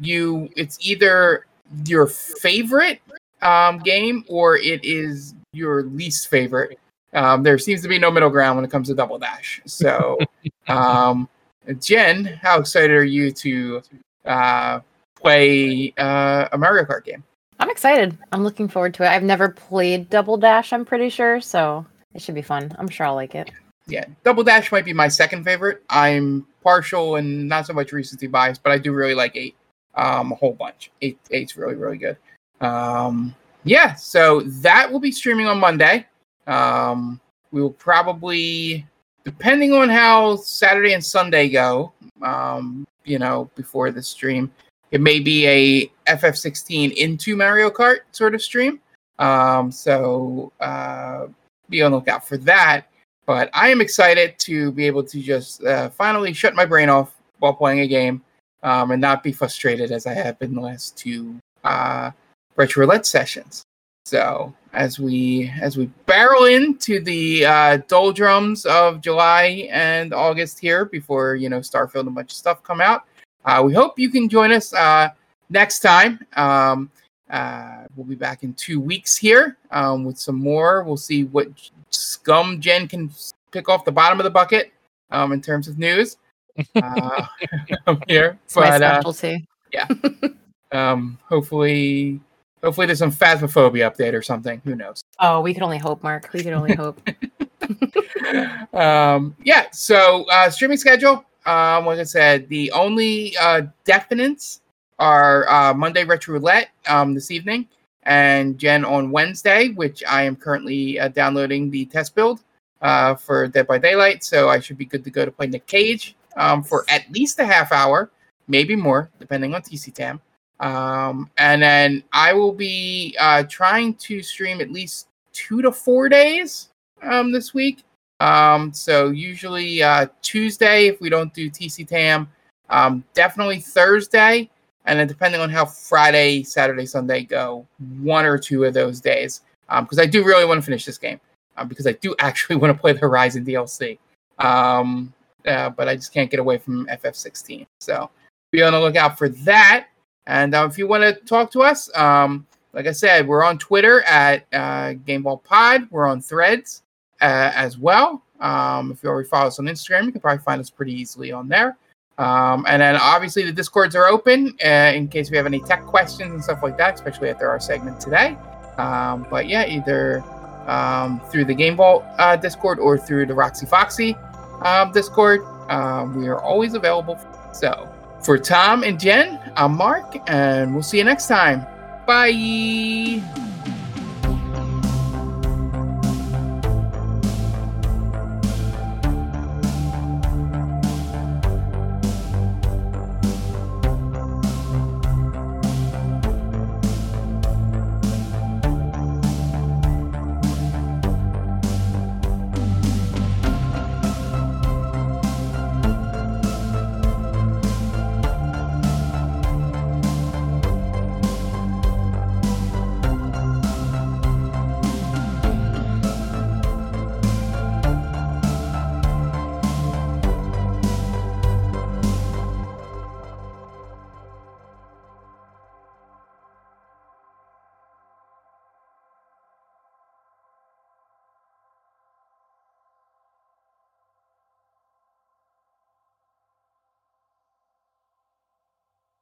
you it's either your favorite um, game or it is your least favorite. Um, there seems to be no middle ground when it comes to Double Dash. So, um, Jen, how excited are you to uh, play uh, a Mario Kart game? I'm excited. I'm looking forward to it. I've never played Double Dash, I'm pretty sure, so it should be fun. I'm sure I'll like it yeah, Double Dash might be my second favorite. I'm partial and not so much recency bias, but I do really like eight, um, a whole bunch. Eight, eight's really, really good. Um, yeah, so that will be streaming on Monday. Um, we will probably, depending on how Saturday and Sunday go, um, you know, before the stream, it may be a FF16 into Mario Kart sort of stream. Um, so uh, be on the lookout for that. But I am excited to be able to just uh, finally shut my brain off while playing a game um, and not be frustrated as I have been the last two uh, roulette sessions. So as we as we barrel into the uh, doldrums of July and August here before you know Starfield and a bunch of stuff come out, uh, we hope you can join us uh, next time. Um, uh, we'll be back in two weeks here um, with some more. We'll see what scum Jen can pick off the bottom of the bucket um, in terms of news. Uh, here, it's but, my uh, specialty. Uh, yeah. um, hopefully, hopefully there's some phasmophobia update or something. Who knows? Oh, we can only hope, Mark. We can only hope. um, yeah. So uh, streaming schedule. Um, like I said, the only uh, definites are uh, Monday Retro Roulette um, this evening and Jen on Wednesday, which I am currently uh, downloading the test build uh, for Dead by Daylight. So I should be good to go to play Nick Cage um, for at least a half hour, maybe more, depending on TC Tam. Um, and then I will be uh, trying to stream at least two to four days um, this week. Um, so usually uh, Tuesday if we don't do TC Tam, um, definitely Thursday and then depending on how Friday, Saturday, Sunday go, one or two of those days, because um, I do really want to finish this game, um, because I do actually want to play the Horizon DLC, um, uh, but I just can't get away from FF16. So be on the lookout for that. And uh, if you want to talk to us, um, like I said, we're on Twitter at uh, Game Vault Pod. We're on Threads uh, as well. Um, if you already follow us on Instagram, you can probably find us pretty easily on there. Um, and then obviously the discords are open uh, in case we have any tech questions and stuff like that, especially after our segment today. Um, but yeah, either um, through the Game Vault uh, Discord or through the Roxy Foxy um, Discord, we are always available. So for Tom and Jen, I'm Mark, and we'll see you next time. Bye.